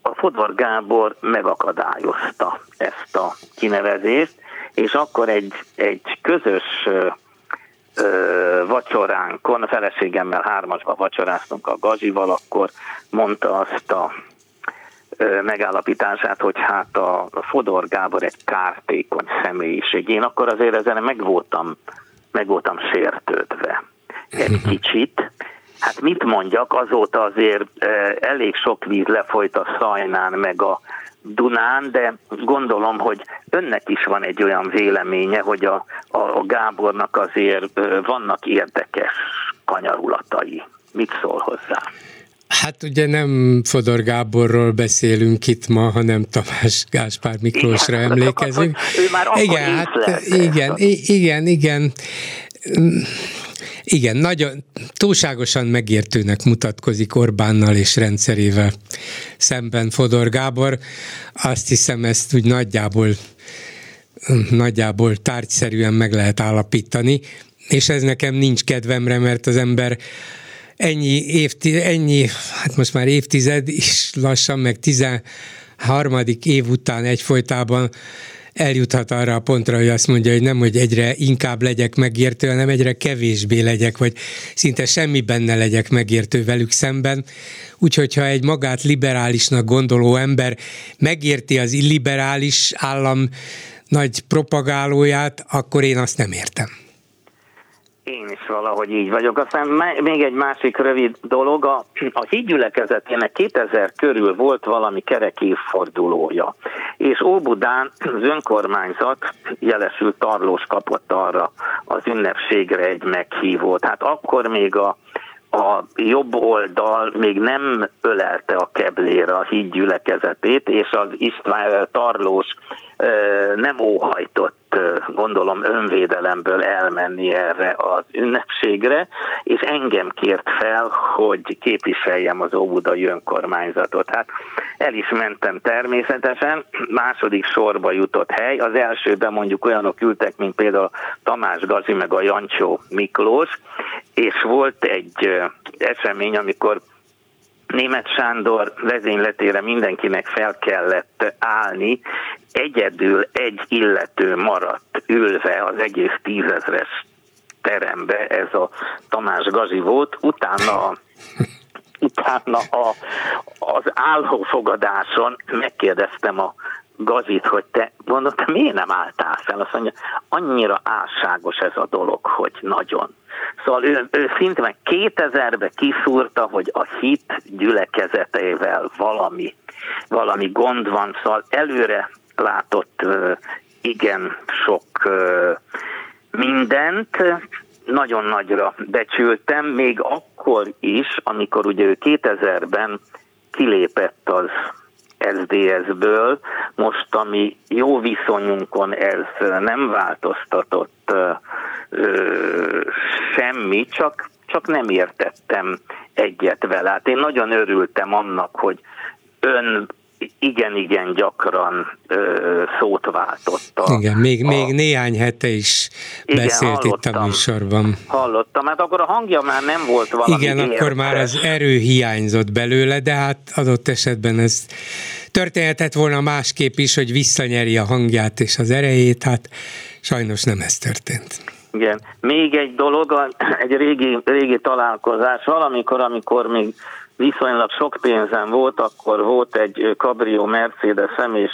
a Fodor Gábor megakadályozta ezt a kinevezést, és akkor egy, egy közös ö, vacsoránkon, a feleségemmel hármasba vacsoráztunk a Gazsival, akkor mondta azt a ö, megállapítását, hogy hát a Fodor Gábor egy kártékony személyiség. Én akkor azért ezen meg voltam, meg voltam sértődve egy kicsit. Hát mit mondjak, azóta azért elég sok víz lefolyt a Szajnán, meg a Dunán, de gondolom, hogy önnek is van egy olyan véleménye, hogy a, a Gábornak azért vannak érdekes kanyarulatai. Mit szól hozzá? Hát ugye nem Fodor Gáborról beszélünk itt ma, hanem Tamás Gáspár Miklósra igen, emlékezünk. Ő már igen, hát, igen, igen, igen. Igen, nagyon túlságosan megértőnek mutatkozik Orbánnal és rendszerével szemben Fodor Gábor. Azt hiszem, ezt úgy nagyjából, nagyjából tárgyszerűen meg lehet állapítani, és ez nekem nincs kedvemre, mert az ember ennyi, évtized, ennyi, hát most már évtized is lassan, meg 13. év után egyfolytában eljuthat arra a pontra, hogy azt mondja, hogy nem, hogy egyre inkább legyek megértő, hanem egyre kevésbé legyek, vagy szinte semmi benne legyek megértő velük szemben. Úgyhogy ha egy magát liberálisnak gondoló ember megérti az illiberális állam nagy propagálóját, akkor én azt nem értem. Én is valahogy így vagyok. Aztán még egy másik rövid dolog, a, a hídgyülekezetének 2000 körül volt valami kerek évfordulója, és Óbudán az önkormányzat jelesült Tarlós kapott arra az ünnepségre egy meghívót. Hát akkor még a a jobb oldal még nem ölelte a keblére a hídgyülekezetét, és az István Tarlós nem óhajtott gondolom önvédelemből elmenni erre az ünnepségre, és engem kért fel, hogy képviseljem az óbudai önkormányzatot. Hát el is mentem természetesen, második sorba jutott hely, az elsőben mondjuk olyanok ültek, mint például Tamás Gazi meg a Jancsó Miklós, és volt egy esemény, amikor Német Sándor vezényletére mindenkinek fel kellett állni, egyedül egy illető maradt ülve az egész tízezres terembe, ez a Tamás Gazi volt, utána utána a, az állófogadáson megkérdeztem a Gazit, hogy te mondod, te miért nem álltál fel? Azt mondja, annyira álságos ez a dolog, hogy nagyon. Szóval ő, ő szinte 2000-ben kiszúrta, hogy a hit gyülekezetével valami, valami gond van, szóval előre látott igen sok mindent, nagyon nagyra becsültem, még akkor is, amikor ugye ő 2000-ben kilépett az SDS-ből, most ami jó viszonyunkon ez nem változtatott ö, semmi, csak, csak nem értettem egyet vele. Hát én nagyon örültem annak, hogy ön igen-igen gyakran ö, szót váltotta. Igen, még, a, még néhány hete is igen, beszélt itt a műsorban. Hallottam, hát akkor a hangja már nem volt valami Igen, értes. akkor már az erő hiányzott belőle, de hát adott esetben ez történhetett volna másképp is, hogy visszanyeri a hangját és az erejét, hát sajnos nem ez történt. Igen. Még egy dolog, egy régi, régi találkozás, valamikor, amikor még viszonylag sok pénzem volt, akkor volt egy Cabrio Mercedesem, és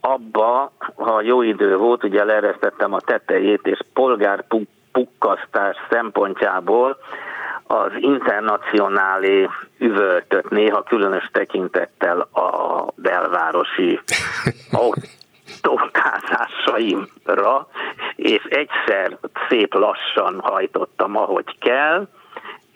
abba, ha jó idő volt, ugye leresztettem a tetejét, és polgárpukkasztás szempontjából az internacionálé üvöltött néha különös tekintettel a belvárosi autókázásaimra, és egyszer szép lassan hajtottam, ahogy kell,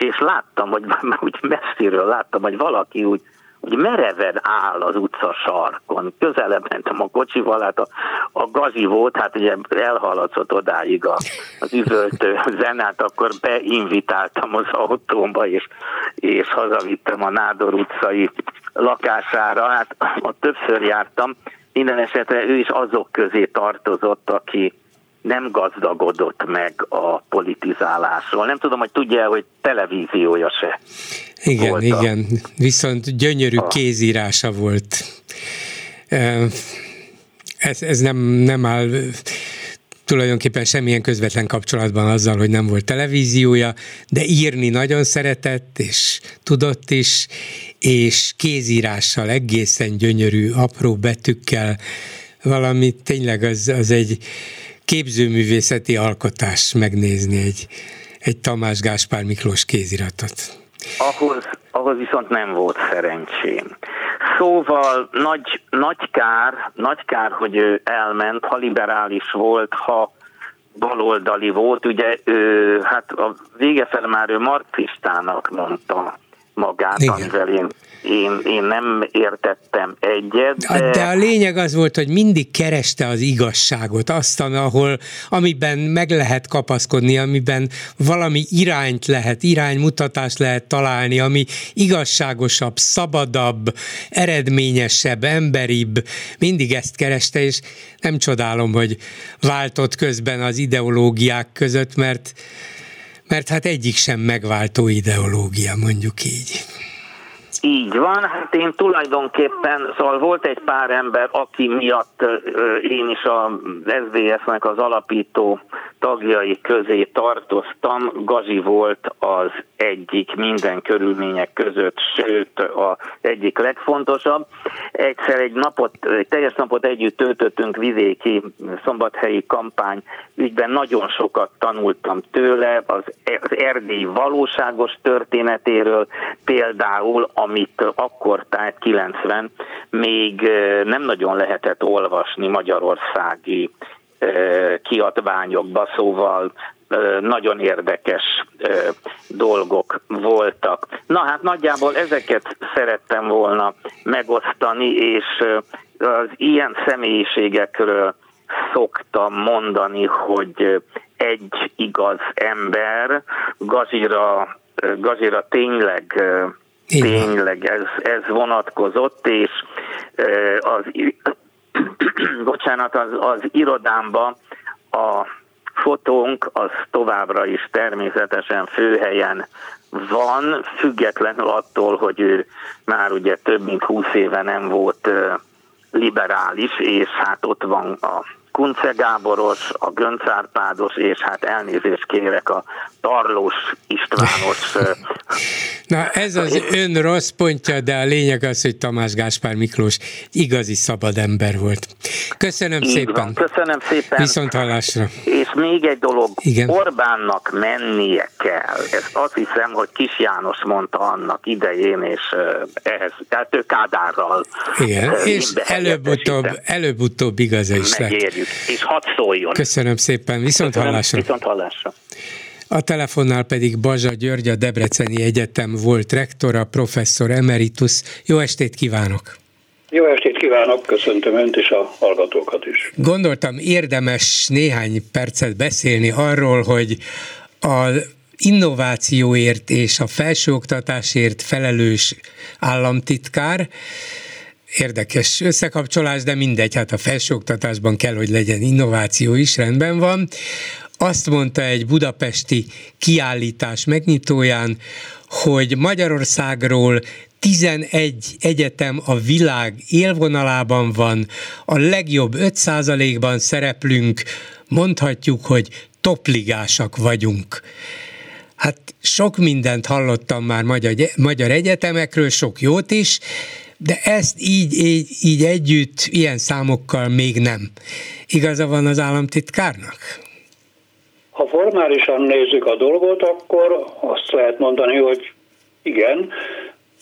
és láttam, hogy úgy messziről láttam, hogy valaki úgy úgy mereven áll az utca sarkon. Közelebb mentem a kocsival, hát a, a gazi volt, hát ugye elhaladszott odáig a, az üvöltő zenát, akkor beinvitáltam az autómba, és, és hazavittem a Nádor utcai lakására. Hát ott többször jártam, minden esetre ő is azok közé tartozott, aki, nem gazdagodott meg a politizálásról. Nem tudom, hogy tudja hogy televíziója se. Igen, volt igen. A... Viszont gyönyörű a... kézírása volt. Ez, ez nem, nem áll tulajdonképpen semmilyen közvetlen kapcsolatban azzal, hogy nem volt televíziója, de írni nagyon szeretett, és tudott is, és kézírással egészen gyönyörű, apró betűkkel, valami tényleg az, az egy képzőművészeti alkotás megnézni egy, egy Tamás Gáspár Miklós kéziratot. Ahhoz, ahhoz viszont nem volt szerencsém. Szóval nagy, nagy kár, nagy kár, hogy ő elment, ha liberális volt, ha baloldali volt, ugye ő, hát a vége fel már ő marxistának mondta magát, Igen. amivel én én, én nem értettem egyet. De... de a lényeg az volt, hogy mindig kereste az igazságot, azt, ahol, amiben meg lehet kapaszkodni, amiben valami irányt lehet, iránymutatást lehet találni, ami igazságosabb, szabadabb, eredményesebb, emberibb, mindig ezt kereste, és nem csodálom, hogy váltott közben az ideológiák között, mert mert hát egyik sem megváltó ideológia, mondjuk így. Így van, hát én tulajdonképpen, szóval volt egy pár ember, aki miatt én is a SZDSZ-nek az alapító tagjai közé tartoztam. Gazi volt az egyik minden körülmények között, sőt az egyik legfontosabb. Egyszer egy napot, egy teljes napot együtt töltöttünk vidéki szombathelyi kampány ügyben, nagyon sokat tanultam tőle, az, az valóságos történetéről, például, amit akkor, tehát 90, még nem nagyon lehetett olvasni magyarországi kiadványokba, szóval nagyon érdekes dolgok voltak. Na hát nagyjából ezeket szerettem volna megosztani, és az ilyen személyiségekről szoktam mondani, hogy egy igaz ember, Gazira, Gazira tényleg tényleg ez, ez vonatkozott, és az, bocsánat, az, az irodámban a fotónk az továbbra is természetesen főhelyen van, függetlenül attól, hogy ő már ugye több mint húsz éve nem volt liberális, és hát ott van a Kunce Gáboros, a Gönc Árpádos, és hát elnézést kérek a Tarlós Istvános. Na ez az ön rossz pontja, de a lényeg az, hogy Tamás Gáspár Miklós igazi szabad ember volt. Köszönöm Így szépen. Van. Köszönöm szépen. Viszont hallásra. És még egy dolog, Igen. Orbánnak mennie kell. Ezt azt hiszem, hogy Kis János mondta annak idején, és ehhez, tehát ő Kádárral. Igen, és előbb-utóbb, előbb-utóbb igaza is lett és hadd szóljon. Köszönöm szépen, viszont Köszönöm, hallásra. Viszont hallásra. A telefonnál pedig Bazsa György, a Debreceni Egyetem volt rektora, professzor emeritus. Jó estét kívánok! Jó estét kívánok, köszöntöm Önt és a hallgatókat is. Gondoltam érdemes néhány percet beszélni arról, hogy a innovációért és a felsőoktatásért felelős államtitkár érdekes összekapcsolás, de mindegy, hát a felsőoktatásban kell, hogy legyen innováció is, rendben van. Azt mondta egy budapesti kiállítás megnyitóján, hogy Magyarországról 11 egyetem a világ élvonalában van, a legjobb 5%-ban szereplünk, mondhatjuk, hogy topligásak vagyunk. Hát sok mindent hallottam már magyar, egyetemekről, sok jót is, de ezt így, így, így együtt, ilyen számokkal még nem. Igaza van az államtitkárnak? Ha formálisan nézzük a dolgot, akkor azt lehet mondani, hogy igen,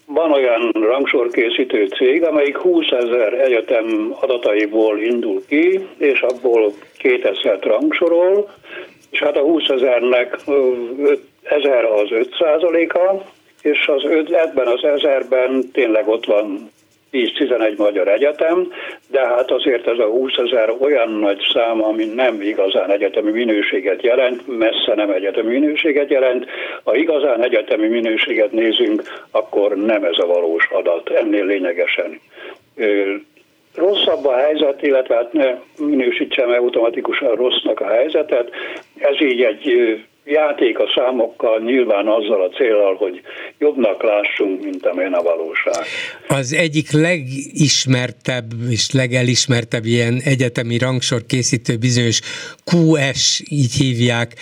van olyan rangsorkészítő cég, amelyik 20 ezer egyetem adataiból indul ki, és abból 2000 rangsorol, és hát a 20 ezernek ezer az 5 százaléka, és az öt, ebben az ezerben tényleg ott van 10-11 magyar egyetem, de hát azért ez a 20 ezer olyan nagy szám, ami nem igazán egyetemi minőséget jelent, messze nem egyetemi minőséget jelent. Ha igazán egyetemi minőséget nézünk, akkor nem ez a valós adat, ennél lényegesen rosszabb a helyzet, illetve hát ne minősítsem automatikusan rossznak a helyzetet. Ez így egy játék a számokkal, nyilván azzal a célral, hogy jobbnak lássunk, mint amilyen a valóság. Az egyik legismertebb és legelismertebb ilyen egyetemi rangsor készítő bizonyos QS, így hívják,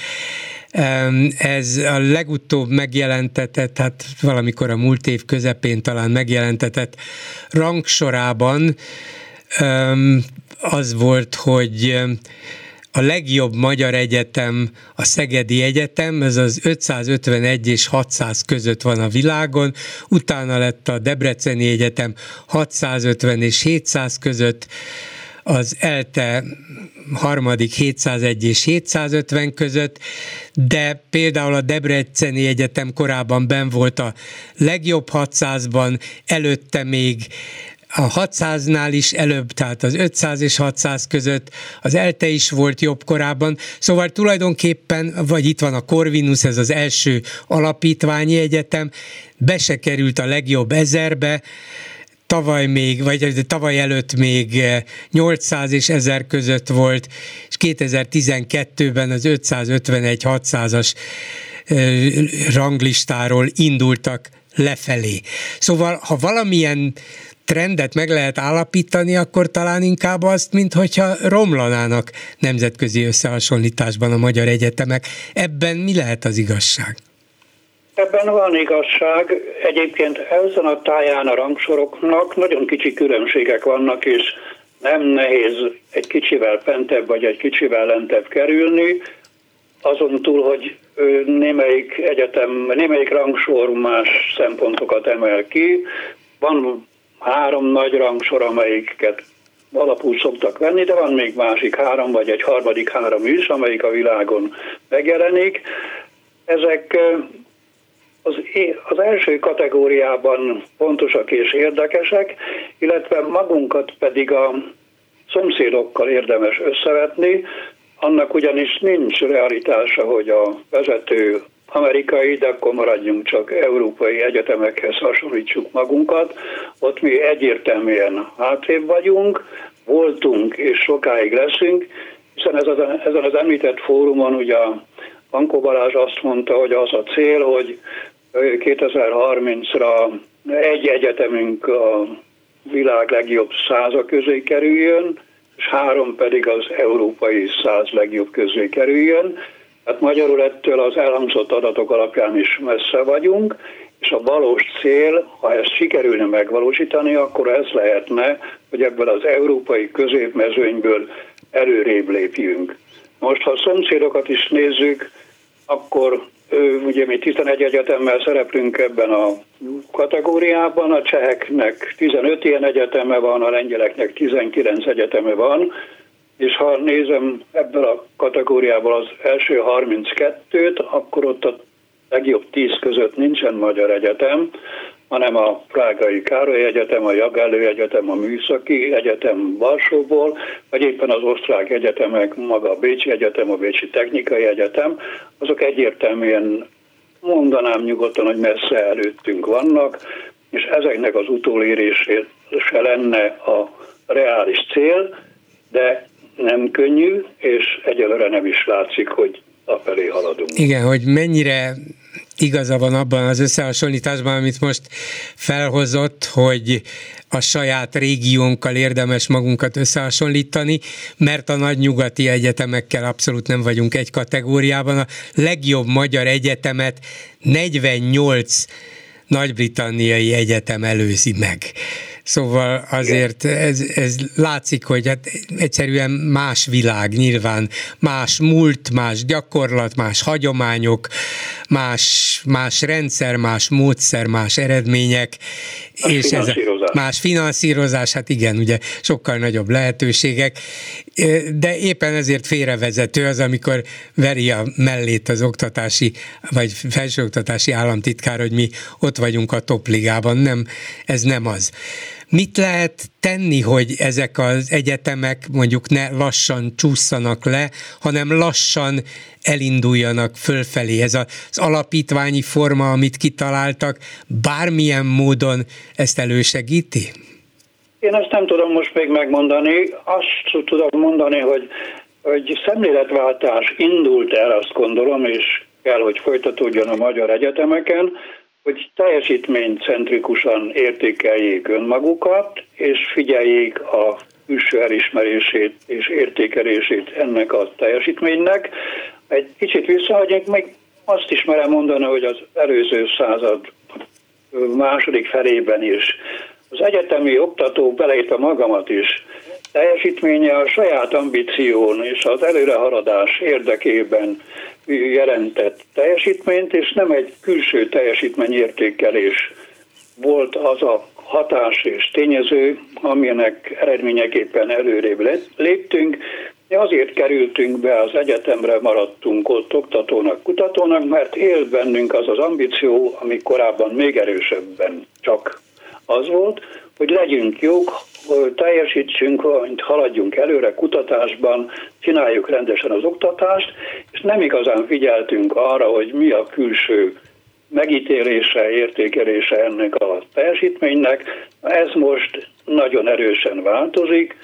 ez a legutóbb megjelentetett, hát valamikor a múlt év közepén talán megjelentetett rangsorában az volt, hogy a legjobb magyar egyetem a Szegedi Egyetem, ez az 551 és 600 között van a világon, utána lett a Debreceni Egyetem 650 és 700 között, az ELTE harmadik 701 és 750 között, de például a Debreceni Egyetem korábban ben volt a legjobb 600-ban, előtte még a 600-nál is előbb, tehát az 500 és 600 között, az ELTE is volt jobb korábban, szóval tulajdonképpen, vagy itt van a Corvinus, ez az első alapítványi egyetem, be se került a legjobb ezerbe, tavaly még, vagy tavaly előtt még 800 és 1000 között volt, és 2012-ben az 551-600-as ranglistáról indultak lefelé. Szóval, ha valamilyen trendet meg lehet állapítani, akkor talán inkább azt, mint hogyha romlanának nemzetközi összehasonlításban a magyar egyetemek. Ebben mi lehet az igazság? Ebben van igazság. Egyébként ezen a táján a rangsoroknak nagyon kicsi különbségek vannak, és nem nehéz egy kicsivel pentebb vagy egy kicsivel lentebb kerülni, azon túl, hogy némelyik egyetem, némelyik rangsor más szempontokat emel ki. Van három nagy rangsor, amelyiket alapul szoktak venni, de van még másik három, vagy egy harmadik három is, amelyik a világon megjelenik. Ezek az, az első kategóriában pontosak és érdekesek, illetve magunkat pedig a szomszédokkal érdemes összevetni, annak ugyanis nincs realitása, hogy a vezető amerikai, de akkor maradjunk csak európai egyetemekhez hasonlítsuk magunkat. Ott mi egyértelműen hátrébb vagyunk, voltunk és sokáig leszünk, hiszen ez az, ezen az említett fórumon ugye a Bankó Balázs azt mondta, hogy az a cél, hogy 2030-ra egy egyetemünk a világ legjobb száza közé kerüljön, és három pedig az európai száz legjobb közé kerüljön. Hát magyarul ettől az elhangzott adatok alapján is messze vagyunk, és a valós cél, ha ezt sikerülne megvalósítani, akkor ez lehetne, hogy ebből az európai középmezőnyből előrébb lépjünk. Most, ha a szomszédokat is nézzük, akkor ugye mi 11 egyetemmel szereplünk ebben a kategóriában, a cseheknek 15 ilyen egyeteme van, a lengyeleknek 19 egyeteme van, és ha nézem ebből a kategóriából az első 32-t, akkor ott a legjobb 10 között nincsen magyar egyetem, hanem a Prágai Károly Egyetem, a Jagellő Egyetem, a Műszaki Egyetem Varsóból, vagy éppen az osztrák egyetemek, maga a Bécsi Egyetem, a Bécsi Technikai Egyetem, azok egyértelműen mondanám nyugodtan, hogy messze előttünk vannak, és ezeknek az utolérése lenne a reális cél, de nem könnyű, és egyelőre nem is látszik, hogy afelé haladunk. Igen, hogy mennyire igaza van abban az összehasonlításban, amit most felhozott, hogy a saját régiónkkal érdemes magunkat összehasonlítani, mert a nagy nyugati egyetemekkel abszolút nem vagyunk egy kategóriában. A legjobb magyar egyetemet 48 nagy-britanniai egyetem előzi meg. Szóval azért ez, ez látszik, hogy hát egyszerűen más világ nyilván, más múlt, más gyakorlat, más hagyományok, más, más rendszer, más módszer, más eredmények, más és ez a más finanszírozás, hát igen, ugye sokkal nagyobb lehetőségek, de éppen ezért félrevezető az, amikor veri a mellét az oktatási, vagy felsőoktatási államtitkár, hogy mi ott vagyunk a topligában, nem, ez nem az. Mit lehet tenni, hogy ezek az egyetemek mondjuk ne lassan csúszanak le, hanem lassan elinduljanak fölfelé? Ez az alapítványi forma, amit kitaláltak, bármilyen módon ezt elősegíti? Én ezt nem tudom most még megmondani. Azt tudom mondani, hogy, hogy szemléletváltás indult el, azt gondolom, és kell, hogy folytatódjon a magyar egyetemeken, hogy teljesítménycentrikusan értékeljék önmagukat, és figyeljék a külső elismerését és értékelését ennek a teljesítménynek. Egy kicsit visszahagynék, még azt is merem mondani, hogy az előző század második felében is az egyetemi oktató beleértve magamat is teljesítménye a saját ambíción és az előrehaladás érdekében jelentett teljesítményt, és nem egy külső teljesítményértékelés volt az a hatás és tényező, aminek eredményeképpen előrébb léptünk. Mi azért kerültünk be az egyetemre, maradtunk ott oktatónak, kutatónak, mert élt bennünk az az ambíció, ami korábban még erősebben csak az volt, hogy legyünk jók, teljesítsünk, hogy haladjunk előre kutatásban, csináljuk rendesen az oktatást, és nem igazán figyeltünk arra, hogy mi a külső megítélése, értékelése ennek a teljesítménynek. Ez most nagyon erősen változik,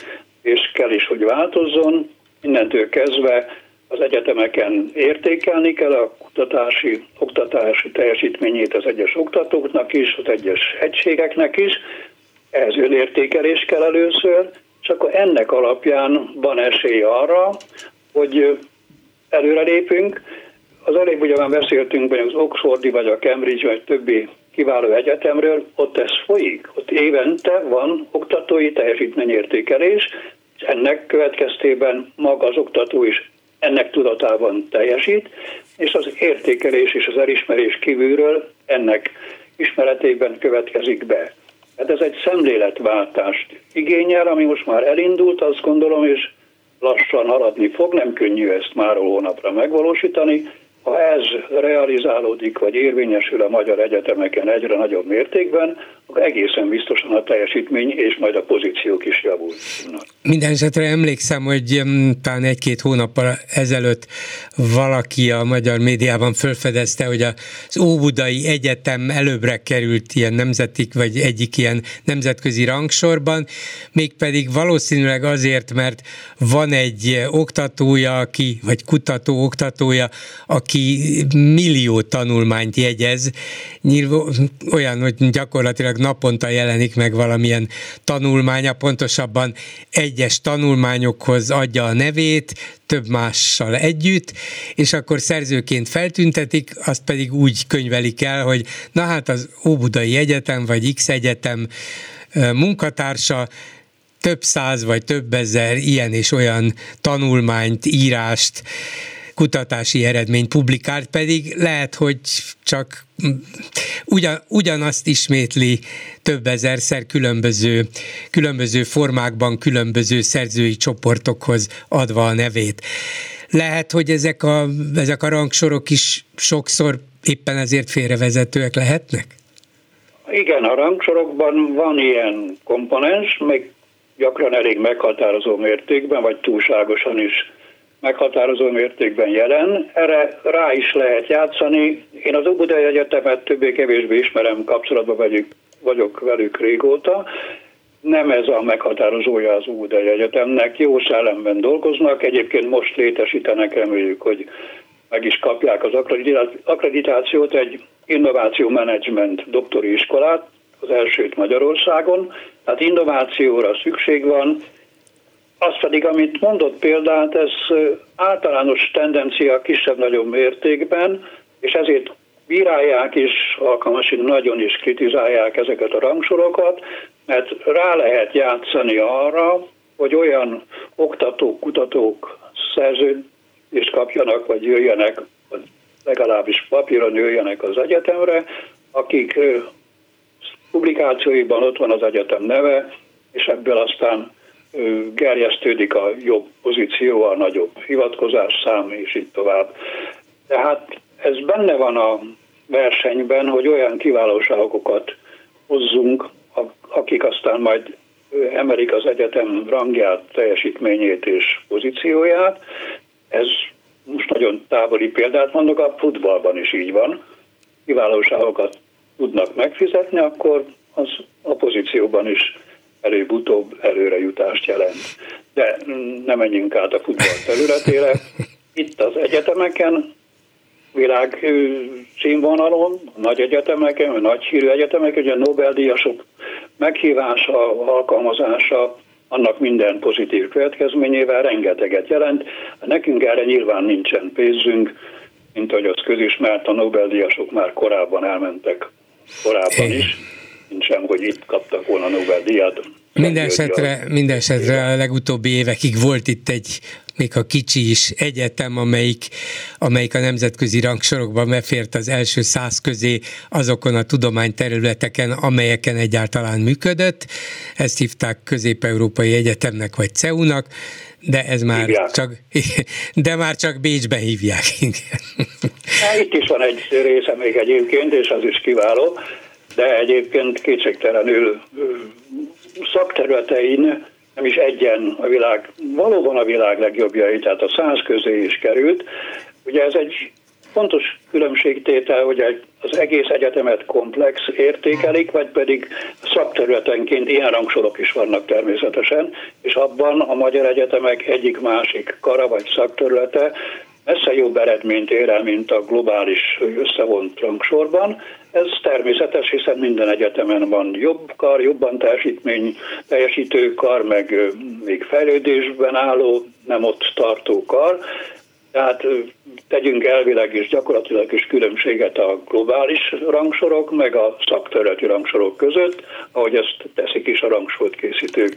és kell is, hogy változzon. Innentől kezdve az egyetemeken értékelni kell a kutatási, oktatási teljesítményét az egyes oktatóknak is, az egyes egységeknek is, ehhez önértékelés kell először, és akkor ennek alapján van esély arra, hogy előrelépünk. Az előbb ugye már beszéltünk, hogy az Oxfordi, vagy a Cambridge, vagy többi kiváló egyetemről, ott ez folyik. Ott évente van oktatói teljesítményértékelés, és ennek következtében maga az oktató is ennek tudatában teljesít, és az értékelés és az elismerés kívülről ennek ismeretében következik be. Hát ez egy szemléletváltást igényel, ami most már elindult, azt gondolom, és lassan haladni fog, nem könnyű ezt már hónapra megvalósítani, ha ez realizálódik, vagy érvényesül a magyar egyetemeken egyre nagyobb mértékben, akkor egészen biztosan a teljesítmény és majd a pozíciók is javulnak. Minden esetre emlékszem, hogy mm, talán egy-két hónappal ezelőtt valaki a magyar médiában felfedezte, hogy az Óbudai Egyetem előbbre került ilyen nemzetik, vagy egyik ilyen nemzetközi rangsorban, mégpedig valószínűleg azért, mert van egy oktatója, aki, vagy kutató oktatója, aki aki millió tanulmányt jegyez, nyilván olyan, hogy gyakorlatilag naponta jelenik meg valamilyen tanulmánya, pontosabban egyes tanulmányokhoz adja a nevét, több mással együtt, és akkor szerzőként feltüntetik, azt pedig úgy könyvelik el, hogy na hát az Óbudai Egyetem vagy X Egyetem munkatársa több száz vagy több ezer ilyen és olyan tanulmányt, írást, kutatási eredményt publikált, pedig lehet, hogy csak ugyan, ugyanazt ismétli több ezerszer különböző, különböző formákban, különböző szerzői csoportokhoz adva a nevét. Lehet, hogy ezek a, ezek a rangsorok is sokszor éppen ezért félrevezetőek lehetnek? Igen, a rangsorokban van ilyen komponens, még gyakran elég meghatározó mértékben, vagy túlságosan is meghatározó mértékben jelen. Erre rá is lehet játszani. Én az Óbudai Egyetemet többé-kevésbé ismerem, kapcsolatban vagyok, vagyok velük régóta. Nem ez a meghatározója az Óbudai Egyetemnek. Jó szellemben dolgoznak, egyébként most létesítenek, reméljük, hogy meg is kapják az akkreditációt egy innováció menedzsment doktori iskolát, az elsőt Magyarországon. Tehát innovációra szükség van, az pedig, amit mondott példát, ez általános tendencia kisebb-nagyobb mértékben, és ezért bírálják is, alkalmasan nagyon is kritizálják ezeket a rangsorokat, mert rá lehet játszani arra, hogy olyan oktatók, kutatók szerződést kapjanak, vagy jöjjenek legalábbis papíron jöjjenek az egyetemre, akik publikációiban ott van az egyetem neve, és ebből aztán gerjesztődik a jobb pozíció, a nagyobb hivatkozás szám, és így tovább. Tehát ez benne van a versenyben, hogy olyan kiválóságokat hozzunk, akik aztán majd emelik az egyetem rangját, teljesítményét és pozícióját. Ez most nagyon távoli példát mondok, a futballban is így van. Kiválóságokat tudnak megfizetni, akkor az a pozícióban is előbb-utóbb előrejutást jelent. De nem menjünk át a futball területére. Itt az egyetemeken, világ színvonalon, nagy egyetemeken, nagy hírű egyetemeken, ugye a Nobel-díjasok meghívása, alkalmazása, annak minden pozitív következményével rengeteget jelent. Nekünk erre nyilván nincsen pénzünk, mint hogy az közismert, a Nobel-díjasok már korábban elmentek, korábban is, nincsen, hogy itt kaptak volna Nobel-díjat. Minden esetre, minden esetre a legutóbbi évekig volt itt egy még a kicsi is egyetem, amelyik, amelyik a nemzetközi rangsorokban befért az első száz közé azokon a tudományterületeken, amelyeken egyáltalán működött. Ezt hívták Közép-Európai Egyetemnek vagy CEU-nak, de ez már hívják. csak, de már csak Bécsbe hívják. Hát itt is van egy része még egyébként, és az is kiváló, de egyébként kétségtelenül szakterületein nem is egyen a világ, valóban a világ legjobbjai, tehát a száz közé is került. Ugye ez egy fontos különbségtétel, hogy az egész egyetemet komplex értékelik, vagy pedig szakterületenként ilyen rangsorok is vannak természetesen, és abban a magyar egyetemek egyik másik kara vagy szakterülete messze jobb eredményt ér el, mint a globális összevont rangsorban. Ez természetes, hiszen minden egyetemen van jobb kar, jobban teljesítmény, teljesítő kar, meg még fejlődésben álló, nem ott tartó kar. Tehát tegyünk elvileg és gyakorlatilag is különbséget a globális rangsorok, meg a szakterületi rangsorok között, ahogy ezt teszik is a rangsort készítők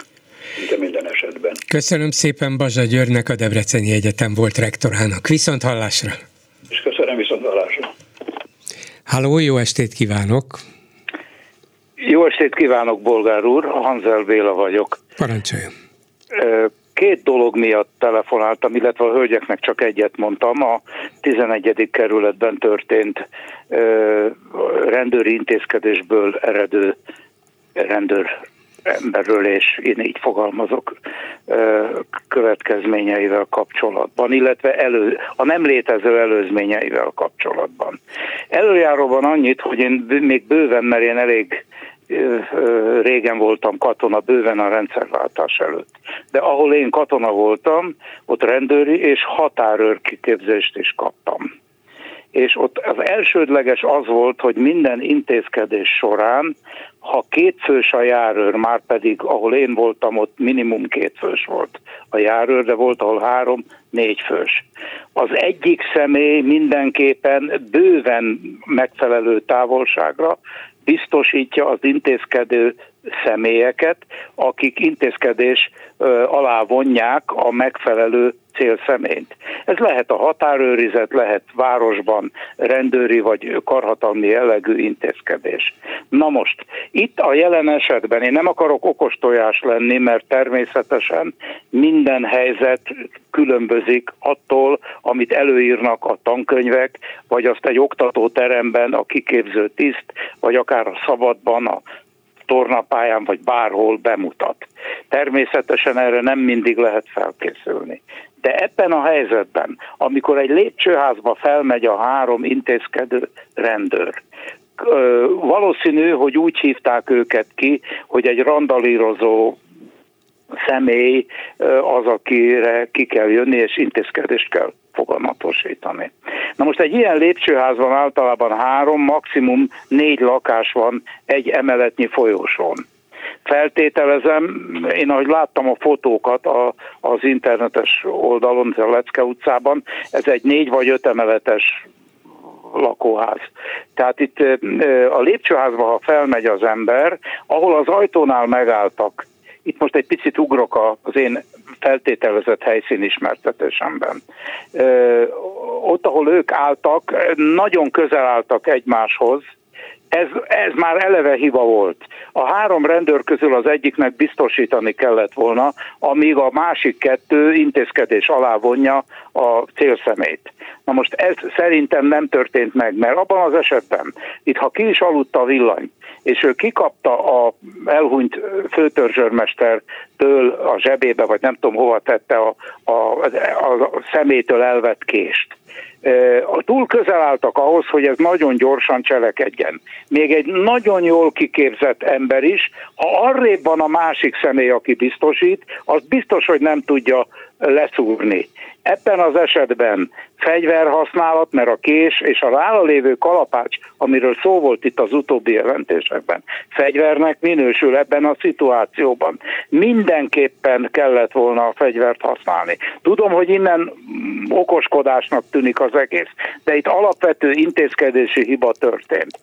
de minden esetben. Köszönöm szépen Bazsa Györgynek, a Debreceni Egyetem volt rektorának. Viszont hallásra! És köszönöm viszont hallásra! Halló, jó estét kívánok! Jó estét kívánok, Bolgár úr, Hanzel Béla vagyok. Parancsoljon! Két dolog miatt telefonáltam, illetve a hölgyeknek csak egyet mondtam. A 11. kerületben történt rendőri intézkedésből eredő rendőr emberről, és én így fogalmazok következményeivel kapcsolatban, illetve elő, a nem létező előzményeivel kapcsolatban. Előjáróban annyit, hogy én még bőven, mert én elég régen voltam katona, bőven a rendszerváltás előtt. De ahol én katona voltam, ott rendőri és határőr kiképzést is kaptam és ott az elsődleges az volt, hogy minden intézkedés során, ha kétfős a járőr, már pedig ahol én voltam, ott minimum kétfős volt a járőr, de volt ahol három, négy fős. Az egyik személy mindenképpen bőven megfelelő távolságra biztosítja az intézkedő személyeket, akik intézkedés alá vonják a megfelelő célszemélyt. Ez lehet a határőrizet, lehet városban rendőri vagy karhatalmi jellegű intézkedés. Na most, itt a jelen esetben én nem akarok okostojás lenni, mert természetesen minden helyzet különbözik attól, amit előírnak a tankönyvek, vagy azt egy oktatóteremben a kiképző tiszt, vagy akár a szabadban a tornapályán vagy bárhol bemutat. Természetesen erre nem mindig lehet felkészülni. De ebben a helyzetben, amikor egy lépcsőházba felmegy a három intézkedő rendőr, valószínű, hogy úgy hívták őket ki, hogy egy randalírozó személy az, akire ki kell jönni, és intézkedést kell fogalmatosítani. Na most egy ilyen lépcsőházban általában három, maximum négy lakás van egy emeletnyi folyósón. Feltételezem, én ahogy láttam a fotókat a, az internetes oldalon, a Lecke utcában, ez egy négy vagy öt emeletes lakóház. Tehát itt a lépcsőházba, ha felmegy az ember, ahol az ajtónál megálltak, itt most egy picit ugrok az én feltételezett helyszín ismertetésemben. Ott, ahol ők álltak, nagyon közel álltak egymáshoz, ez, ez már eleve hiba volt. A három rendőr közül az egyiknek biztosítani kellett volna, amíg a másik kettő intézkedés alá vonja a célszemét. Na most ez szerintem nem történt meg, mert abban az esetben, itt ha ki is aludta a villany, és ő kikapta a elhunyt főtörzsörmestertől a zsebébe, vagy nem tudom hova tette a, a, a, a szemétől elvett kést, túl közel álltak ahhoz, hogy ez nagyon gyorsan cselekedjen. Még egy nagyon jól kiképzett ember is, ha arrébb van a másik személy, aki biztosít, az biztos, hogy nem tudja leszúrni. Ebben az esetben fegyverhasználat, mert a kés és a rála lévő kalapács, amiről szó volt itt az utóbbi jelentésekben, fegyvernek minősül ebben a szituációban. Mindenképpen kellett volna a fegyvert használni. Tudom, hogy innen okoskodásnak tűnik az egész, de itt alapvető intézkedési hiba történt.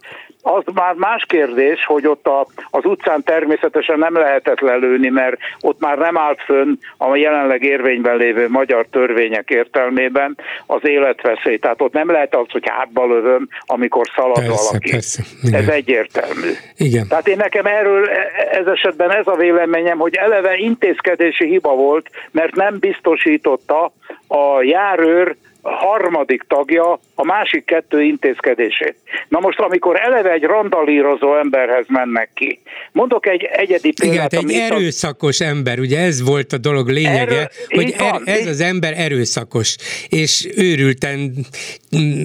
Az már más kérdés, hogy ott a, az utcán természetesen nem lehetett lelőni, mert ott már nem állt fönn a jelenleg érvényben lévő magyar törvények értelmében az életveszély. Tehát ott nem lehet az, hogy hátba lövöm, amikor szalad persze, valaki. Persze, ez egyértelmű. Igen. Tehát én nekem erről e, ez esetben ez a véleményem, hogy eleve intézkedési hiba volt, mert nem biztosította a járőr harmadik tagja a másik kettő intézkedését. Na most, amikor eleve egy randalírozó emberhez mennek ki, mondok egy egyedi példát. Igen, egy erőszakos a... ember, ugye ez volt a dolog lényege, Erő... hogy er, ez az ember erőszakos, és őrülten,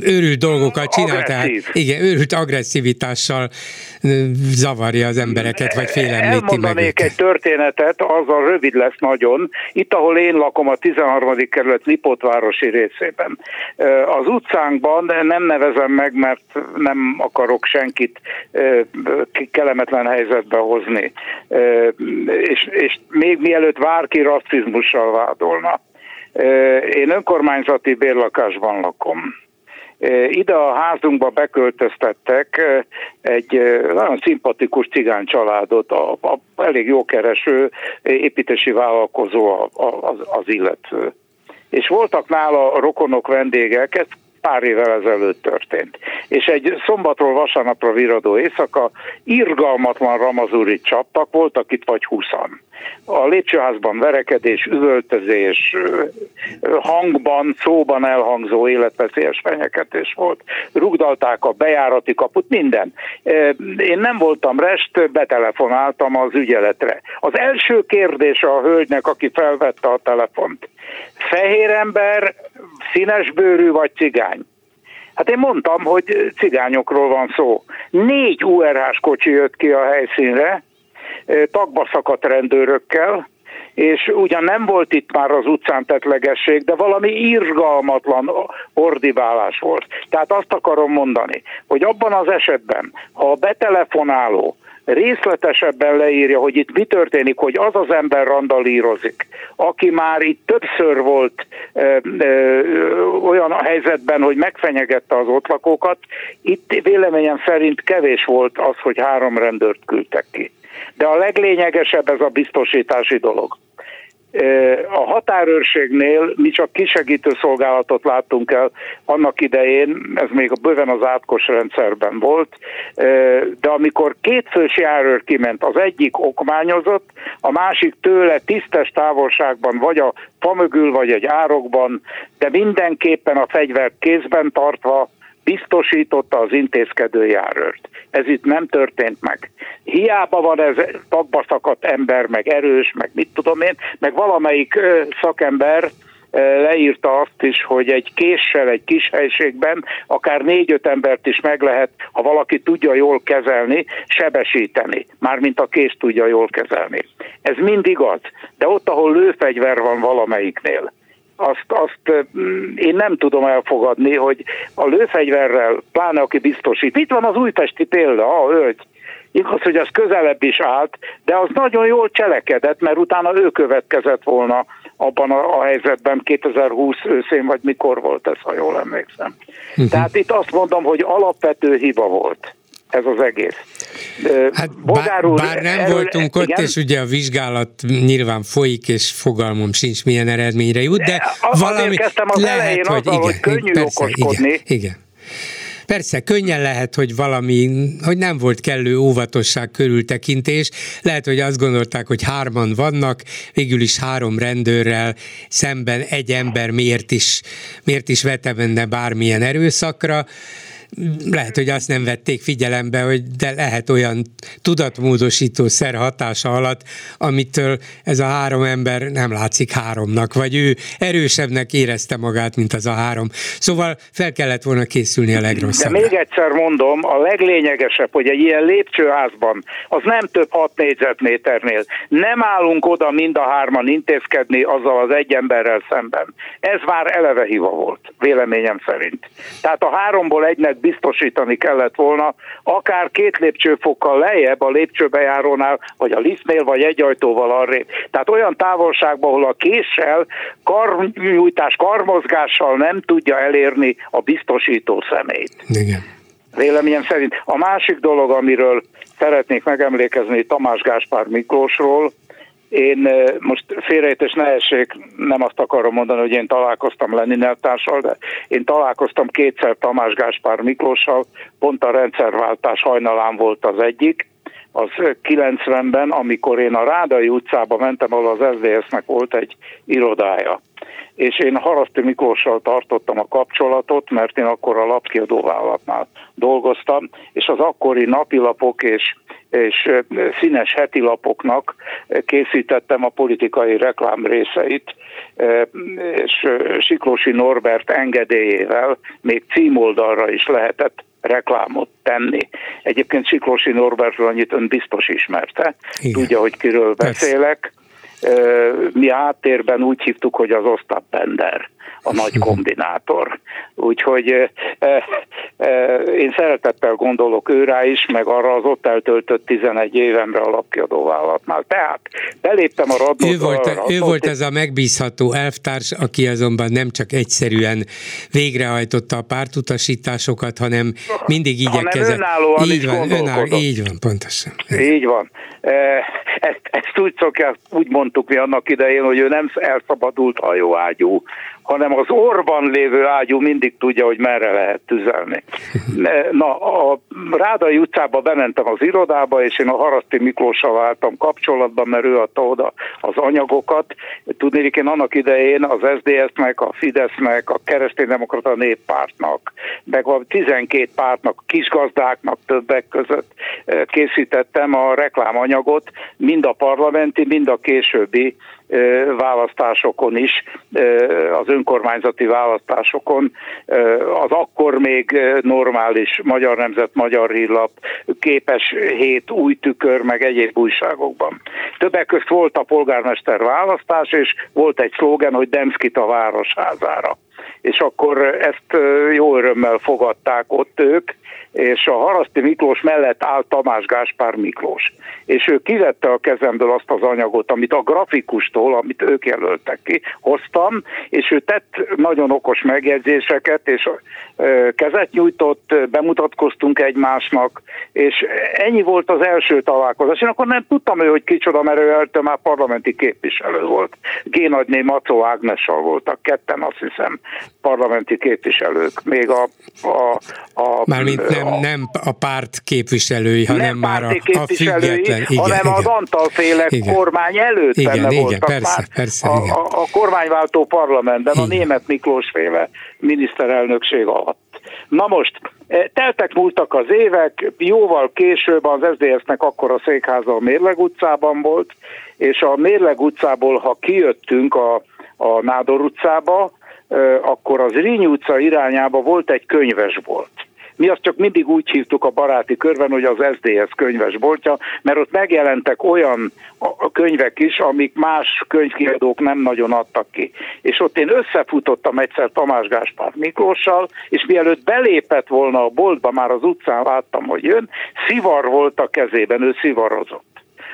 őrült dolgokat csinál, tehát igen, őrült agresszivitással zavarja az embereket, vagy félemlíti meg egy történetet, azzal rövid lesz nagyon. Itt, ahol én lakom, a 13. kerület Lipotvárosi részében. Az utcánkban nem nevezem meg, mert nem akarok senkit kellemetlen helyzetbe hozni. És, és még mielőtt bárki rasszizmussal vádolna. Én önkormányzati bérlakásban lakom ide a házunkba beköltöztettek egy nagyon szimpatikus cigány családot, a, a elég jókereső építési vállalkozó az, az illető. És voltak nála rokonok, vendégek, ez pár évvel ezelőtt történt. És egy szombatról vasárnapra viradó éjszaka irgalmatlan ramazúrit csaptak, voltak itt vagy húszan. A lépcsőházban verekedés, üvöltözés, hangban, szóban elhangzó életveszélyes fenyegetés volt. Rugdalták a bejárati kaput, minden. Én nem voltam rest, betelefonáltam az ügyeletre. Az első kérdés a hölgynek, aki felvette a telefont. Fehér ember, színesbőrű vagy cigány? Hát én mondtam, hogy cigányokról van szó. Négy URH-s kocsi jött ki a helyszínre, tagba szakadt rendőrökkel, és ugyan nem volt itt már az utcán tetlegesség, de valami irgalmatlan ordibálás volt. Tehát azt akarom mondani, hogy abban az esetben, ha a betelefonáló részletesebben leírja, hogy itt mi történik, hogy az az ember randalírozik, aki már itt többször volt ö, ö, olyan a helyzetben, hogy megfenyegette az ott lakókat, itt véleményem szerint kevés volt az, hogy három rendőrt küldtek ki. De a leglényegesebb ez a biztosítási dolog. A határőrségnél mi csak kisegítő szolgálatot láttunk el annak idején, ez még a bőven az átkos rendszerben volt, de amikor két fős járőr kiment, az egyik okmányozott, a másik tőle tisztes távolságban, vagy a fa mögül, vagy egy árokban, de mindenképpen a fegyvert kézben tartva biztosította az intézkedő járőrt. Ez itt nem történt meg. Hiába van ez tagba szakadt ember, meg erős, meg mit tudom én, meg valamelyik szakember leírta azt is, hogy egy késsel egy kis helységben akár négy-öt embert is meg lehet, ha valaki tudja jól kezelni, sebesíteni, mármint a kés tudja jól kezelni. Ez mind igaz, de ott, ahol lőfegyver van valamelyiknél, azt, azt én nem tudom elfogadni, hogy a lőfegyverrel, pláne aki biztosít, itt van az újpesti példa, a hölgy, Igaz, hogy az közelebb is állt, de az nagyon jól cselekedett, mert utána ő következett volna abban a, a helyzetben 2020 őszén, vagy mikor volt ez, ha jól emlékszem. Uh-huh. Tehát itt azt mondom, hogy alapvető hiba volt ez az egész. Hát bár, bár nem erről, voltunk ott, igen? és ugye a vizsgálat nyilván folyik, és fogalmam sincs, milyen eredményre jut, de, de valami az lehet, hogy azzal, igen, hogy könnyű persze, igen, igen. Persze, könnyen lehet, hogy valami, hogy nem volt kellő óvatosság körültekintés. Lehet, hogy azt gondolták, hogy hárman vannak, végül is három rendőrrel szemben egy ember miért is, miért is vete benne bármilyen erőszakra lehet, hogy azt nem vették figyelembe, hogy de lehet olyan tudatmódosító szer hatása alatt, amitől ez a három ember nem látszik háromnak, vagy ő erősebbnek érezte magát, mint az a három. Szóval fel kellett volna készülni a legrosszabb. De még egyszer mondom, a leglényegesebb, hogy egy ilyen lépcsőházban, az nem több 6 négyzetméternél. Nem állunk oda mind a hárman intézkedni azzal az egy emberrel szemben. Ez már eleve hiva volt, véleményem szerint. Tehát a háromból egynek biztosítani kellett volna, akár két lépcsőfokkal lejjebb a lépcsőbejárónál, vagy a liftnél, vagy egy ajtóval arrébb. Tehát olyan távolságban, ahol a késsel, karnyújtás, karmozgással nem tudja elérni a biztosító szemét. Igen. Véleményem szerint. A másik dolog, amiről szeretnék megemlékezni Tamás Gáspár Miklósról, én most félrejtés ne essék, nem azt akarom mondani, hogy én találkoztam Lenin társal, de én találkoztam kétszer Tamás Gáspár Miklóssal, pont a rendszerváltás hajnalán volt az egyik, az 90-ben, amikor én a Rádai utcába mentem, ahol az SZDSZ-nek volt egy irodája. És én Haraszti Miklóssal tartottam a kapcsolatot, mert én akkor a lapkiadóvállalatnál dolgoztam, és az akkori napilapok és és színes heti lapoknak készítettem a politikai reklám részeit, és Siklósi Norbert engedélyével még címoldalra is lehetett reklámot tenni. Egyébként Siklósi Norbertről annyit ön biztos ismerte, Igen. tudja, hogy kiről beszélek. Mi áttérben úgy hívtuk, hogy az Ostap Bender a nagy kombinátor. Úgyhogy e, e, én szeretettel gondolok őrá is, meg arra az ott eltöltött 11 évemre a lapkiadóvállalatnál. Tehát beléptem a radnot. Ő volt, a, ő volt ez a megbízható elvtárs, aki azonban nem csak egyszerűen végrehajtotta a pártutasításokat, hanem mindig igyekezett. Hanem így van, önálló, így van, pontosan. Így van. Ezt, ezt úgy szokják, úgy mondtuk mi annak idején, hogy ő nem elszabadult hajóágyú, hanem az orban lévő ágyú mindig tudja, hogy merre lehet tüzelni. Na, a Rádai utcába bementem az irodába, és én a Haraszti Miklóssal váltam kapcsolatban, mert ő adta oda az anyagokat. Tudni, én annak idején az SZDSZ-nek, a Fidesznek, a Kereszténydemokrata Néppártnak, meg a 12 pártnak, kisgazdáknak többek között eh, készítettem a reklámanyagot, mind a parlamenti, mind a későbbi választásokon is, az önkormányzati választásokon, az akkor még normális Magyar Nemzet, Magyar Hírlap, képes hét új tükör, meg egyéb újságokban. Többek között volt a polgármester választás, és volt egy szlogen, hogy Demszkit a városházára és akkor ezt jó örömmel fogadták ott ők, és a Haraszti Miklós mellett áll Tamás Gáspár Miklós. És ő kivette a kezemből azt az anyagot, amit a grafikustól, amit ők jelöltek ki, hoztam, és ő tett nagyon okos megjegyzéseket, és kezet nyújtott, bemutatkoztunk egymásnak, és ennyi volt az első találkozás. Én akkor nem tudtam ő, hogy kicsoda, mert ő előtte már parlamenti képviselő volt. Génagyné Macó Ágnessal voltak, ketten azt hiszem parlamenti képviselők. Még a... a, a Mármint nem, a, nem a párt képviselői, hanem nem már a, a független. Igen, hanem igen. az Antal féle igen. kormány előtt igen, benne igen, voltak persze, már persze, a, a, a kormányváltó parlamentben, igen. a német Miklós féle miniszterelnökség alatt. Na most, e, teltek múltak az évek, jóval később az SZDSZ-nek akkor a székháza a Mérleg utcában volt, és a Mérleg utcából, ha kijöttünk a, a Nádor utcába, akkor az Rínyi utca irányába volt egy könyvesbolt. Mi azt csak mindig úgy hívtuk a baráti körben, hogy az SDS könyvesboltja, mert ott megjelentek olyan könyvek is, amik más könyvkiadók nem nagyon adtak ki. És ott én összefutottam egyszer Tamás Gáspár Miklóssal, és mielőtt belépett volna a boltba, már az utcán láttam, hogy jön, szivar volt a kezében, ő szivarozott.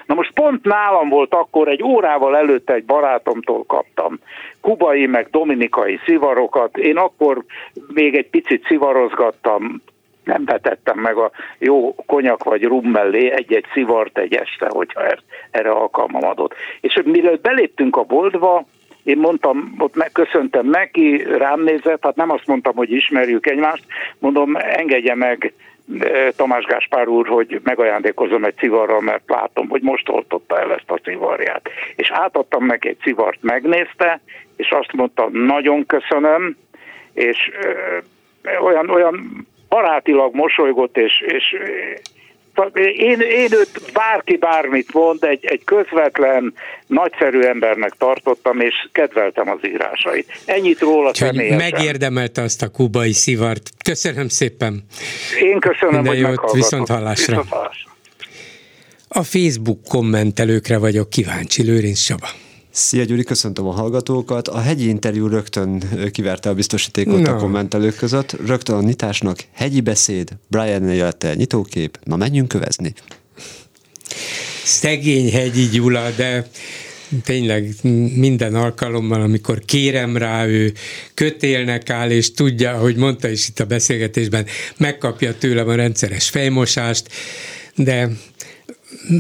Na most pont nálam volt akkor, egy órával előtte egy barátomtól kaptam kubai meg dominikai szivarokat. Én akkor még egy picit szivarozgattam nem vetettem meg a jó konyak vagy rum mellé egy-egy szivart egy este, hogyha er, erre alkalmam adott. És mielőtt beléptünk a boltba, én mondtam, ott megköszöntem neki, rám nézett, hát nem azt mondtam, hogy ismerjük egymást, mondom, engedje meg Tamás Gáspár úr, hogy megajándékozom egy civarral, mert látom, hogy most oltotta el ezt a civarját. És átadtam neki egy civart, megnézte, és azt mondta, nagyon köszönöm, és ö, olyan, olyan barátilag mosolygott, és, és én, én őt bárki bármit mond, egy, egy közvetlen, nagyszerű embernek tartottam, és kedveltem az írásait. Ennyit róla személyesen. Megérdemelte azt a kubai szivart. Köszönöm szépen. Én köszönöm, Minden hogy jót, viszont hallásra. viszont hallásra. A Facebook kommentelőkre vagyok kíváncsi, Lőrinc Saba. Szia Gyuri, köszöntöm a hallgatókat. A hegyi interjú rögtön kiverte a biztosítékot no. a kommentelők között. Rögtön a nyitásnak hegyi beszéd, Brian élete nyitókép. Na menjünk kövezni. Szegény hegyi Gyula, de tényleg minden alkalommal, amikor kérem rá, ő kötélnek áll, és tudja, hogy mondta is itt a beszélgetésben, megkapja tőlem a rendszeres fejmosást, de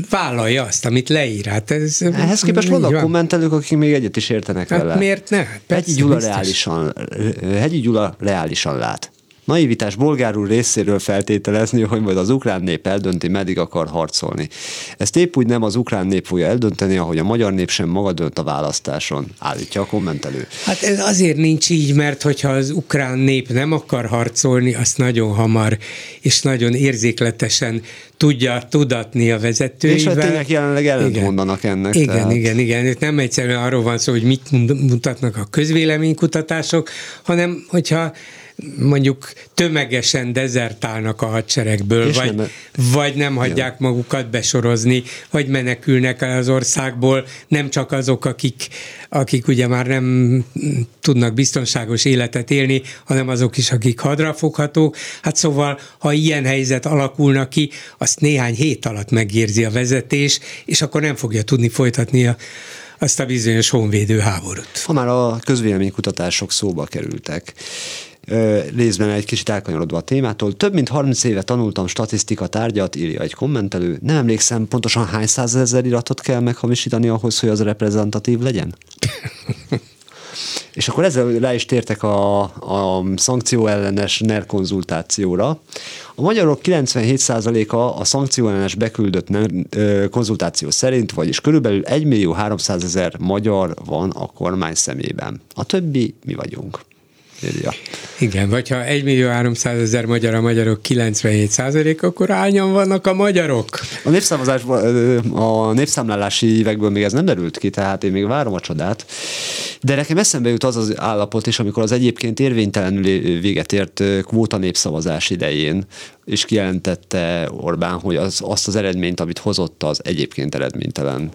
vállalja azt, amit leír. Hát ez, Ehhez képest vannak van. kommentelők, akik még egyet is értenek hát vele. miért ne? Persze, Hegyi Gyula, reálisan, Hegyi Gyula reálisan lát. Naivitás bolgárul részéről feltételezni, hogy majd az ukrán nép eldönti, meddig akar harcolni. Ezt épp úgy nem az ukrán nép fogja eldönteni, ahogy a magyar nép sem maga dönt a választáson, állítja a kommentelő. Hát ez azért nincs így, mert hogyha az ukrán nép nem akar harcolni, azt nagyon hamar és nagyon érzékletesen tudja tudatni a vezetőivel. És hát tényleg jelenleg ellent igen. mondanak ennek. Igen, tehát. igen, igen. Itt nem egyszerűen arról van szó, hogy mit mutatnak a közvéleménykutatások, hanem hogyha mondjuk tömegesen dezertálnak a hadseregből, vagy nem, vagy nem hagyják igen. magukat besorozni, vagy menekülnek el az országból, nem csak azok, akik, akik ugye már nem tudnak biztonságos életet élni, hanem azok is, akik hadrafoghatók. Hát szóval, ha ilyen helyzet alakulna ki, azt néhány hét alatt megérzi a vezetés, és akkor nem fogja tudni folytatni a azt a bizonyos honvédő háborút. Ha már a közvéleménykutatások szóba kerültek, részben egy kicsit elkanyarodva a témától. Több mint 30 éve tanultam statisztika tárgyat, írja egy kommentelő. Nem emlékszem pontosan hány százezer iratot kell meghamisítani ahhoz, hogy az reprezentatív legyen? És akkor ezzel rá is tértek a, a szankcióellenes NER konzultációra. A magyarok 97%-a a szankcióellenes beküldött NER konzultáció szerint, vagyis körülbelül 1 millió 300 ezer magyar van a kormány szemében. A többi mi vagyunk írja. Igen, vagy ha 1 millió 300 ezer magyar a magyarok 97 százalék, akkor hányan vannak a magyarok? A népszámozásban, a népszámlálási évekből még ez nem derült ki, tehát én még várom a csodát. De nekem eszembe jut az az állapot is, amikor az egyébként érvénytelenül véget ért kvóta népszavazás idején, és kijelentette Orbán, hogy az, azt az eredményt, amit hozott az egyébként eredménytelen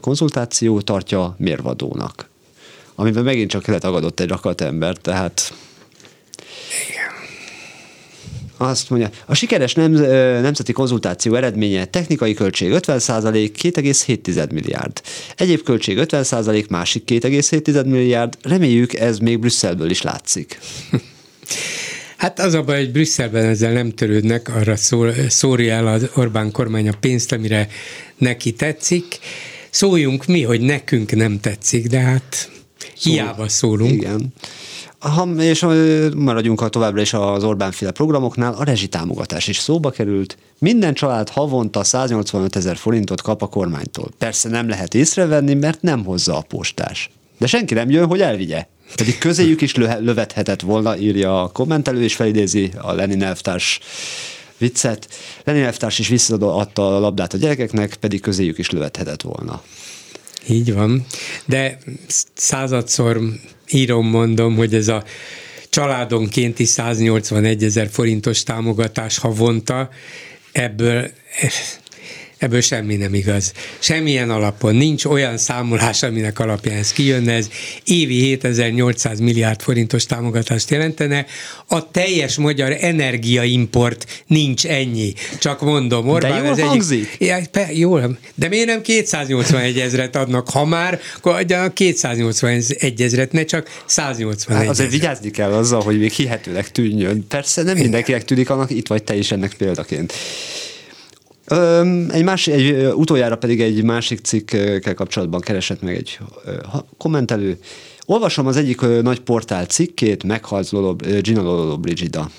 konzultáció tartja mérvadónak amiben megint csak letagadott egy rakat ember, tehát igen. Azt mondja, a sikeres nem, nemzeti konzultáció eredménye technikai költség 50% 2,7 milliárd. Egyéb költség 50% másik 2,7 milliárd. Reméljük ez még Brüsszelből is látszik. Hát az a baj, hogy Brüsszelben ezzel nem törődnek, arra szól, szórja el az Orbán kormány a pénzt, amire neki tetszik. Szóljunk mi, hogy nekünk nem tetszik, de hát Hiába szólunk. Igen. Ha, és maradjunk a továbbra is az Orbán féle programoknál, a rezsitámogatás is szóba került. Minden család havonta 185 ezer forintot kap a kormánytól. Persze nem lehet észrevenni, mert nem hozza a postás. De senki nem jön, hogy elvigye. Pedig közéjük is lövethetett volna, írja a kommentelő, és felidézi a Lenin elvtárs viccet. Lenin elvtárs is visszaadta a labdát a gyerekeknek, pedig közéjük is lövethetett volna. Így van, de századszor írom, mondom, hogy ez a családonkénti 181 ezer forintos támogatás havonta, ebből Ebből semmi nem igaz. Semmilyen alapon nincs olyan számolás, aminek alapján ez kijönne, ez évi 7800 milliárd forintos támogatást jelentene. A teljes magyar energiaimport nincs ennyi. Csak mondom, Orbán, de jól ez hangzik. Egyik, ja, pe, jól, de miért nem 281 ezret adnak? Ha már, akkor adjanak 281 ezret, ne csak 181 hát Azért vigyázni kell azzal, hogy még hihetőleg tűnjön. Persze nem mindenkinek tűnik annak, itt vagy te is ennek példaként. Egy, másik, egy utoljára pedig egy másik cikkkel kapcsolatban keresett meg egy kommentelő. Olvasom az egyik nagy portál cikkét, meghalt Lolo, Gina Lolo Brigida.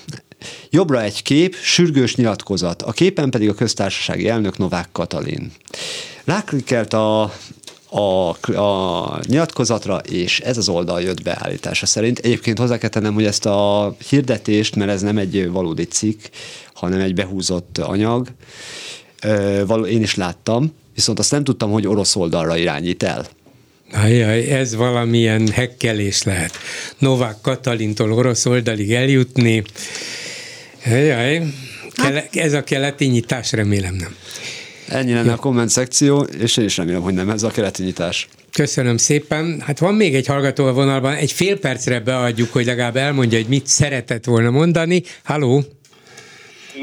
Jobbra egy kép, sürgős nyilatkozat, a képen pedig a köztársasági elnök Novák Katalin. Ráklikelt a, a, a nyilatkozatra, és ez az oldal jött beállítása szerint. Egyébként hozzá kell tennem, hogy ezt a hirdetést, mert ez nem egy valódi cikk, hanem egy behúzott anyag, én is láttam, viszont azt nem tudtam, hogy orosz oldalra irányít el. Ajaj, ez valamilyen hekkelés lehet. Novák Katalintól orosz oldalig eljutni. Ajaj, hát- ez a keleti nyitás remélem nem. Ennyi lenne ja. a komment szekció, és én is remélem, hogy nem ez a keleti nyitás. Köszönöm szépen. Hát van még egy hallgató a vonalban, egy fél percre beadjuk, hogy legalább elmondja, hogy mit szeretett volna mondani. Halló!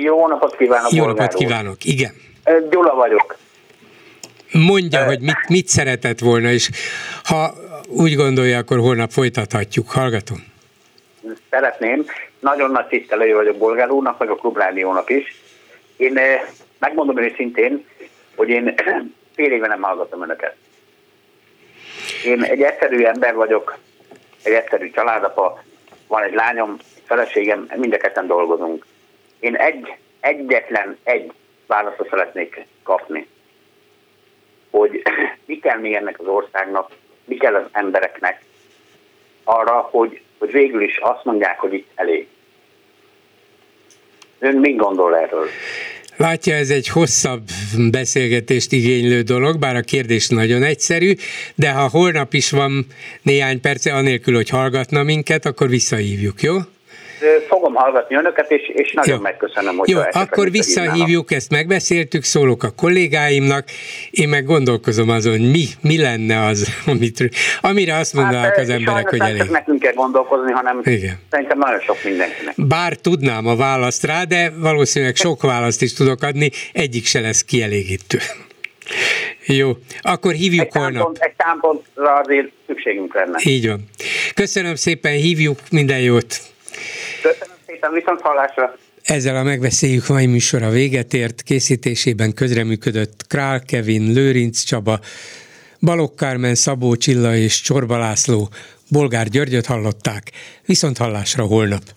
Jó napot kívánok! Jó napot kívánok, igen. Gyula vagyok. Mondja, hogy mit, mit szeretett volna, és ha úgy gondolja, akkor holnap folytathatjuk. Hallgatom. Szeretném. Nagyon nagy tisztelője vagyok Bolgár úrnak, meg a Klubrádiónak is. Én megmondom őszintén, hogy én fél éve nem hallgatom önöket. Én egy egyszerű ember vagyok, egy egyszerű családapa, van egy lányom, feleségem, mindeketen dolgozunk. Én egy, egyetlen egy válaszra szeretnék kapni, hogy mi kell még ennek az országnak, mi kell az embereknek arra, hogy, hogy végül is azt mondják, hogy itt elég. Ön mit gondol erről? Látja, ez egy hosszabb beszélgetést igénylő dolog, bár a kérdés nagyon egyszerű, de ha holnap is van néhány perce, anélkül, hogy hallgatna minket, akkor visszahívjuk, jó? Fogom hallgatni önöket, és, és nagyon Jó. megköszönöm, hogy Jó, akkor visszahívjuk, ezt megbeszéltük, szólok a kollégáimnak, én meg gondolkozom azon, hogy mi, mi lenne az, amit, amire azt mondanák hát, az emberek, hogy elég. Nem nekünk kell gondolkozni, hanem Igen. szerintem nagyon sok mindenkinek. Bár tudnám a választ rá, de valószínűleg sok választ is tudok adni, egyik se lesz kielégítő. Jó, akkor hívjuk egy holnap. Támpont, egy támpontra azért szükségünk lenne. Így van. Köszönöm szépen, hívjuk, minden jót. Szépen, viszont hallásra. Ezzel a megbeszéljük mai műsora véget ért, készítésében közreműködött Král Kevin, Lőrinc Csaba, Balogh Kármen, Szabó Csilla és Csorba László, Bolgár Györgyöt hallották, viszont hallásra holnap.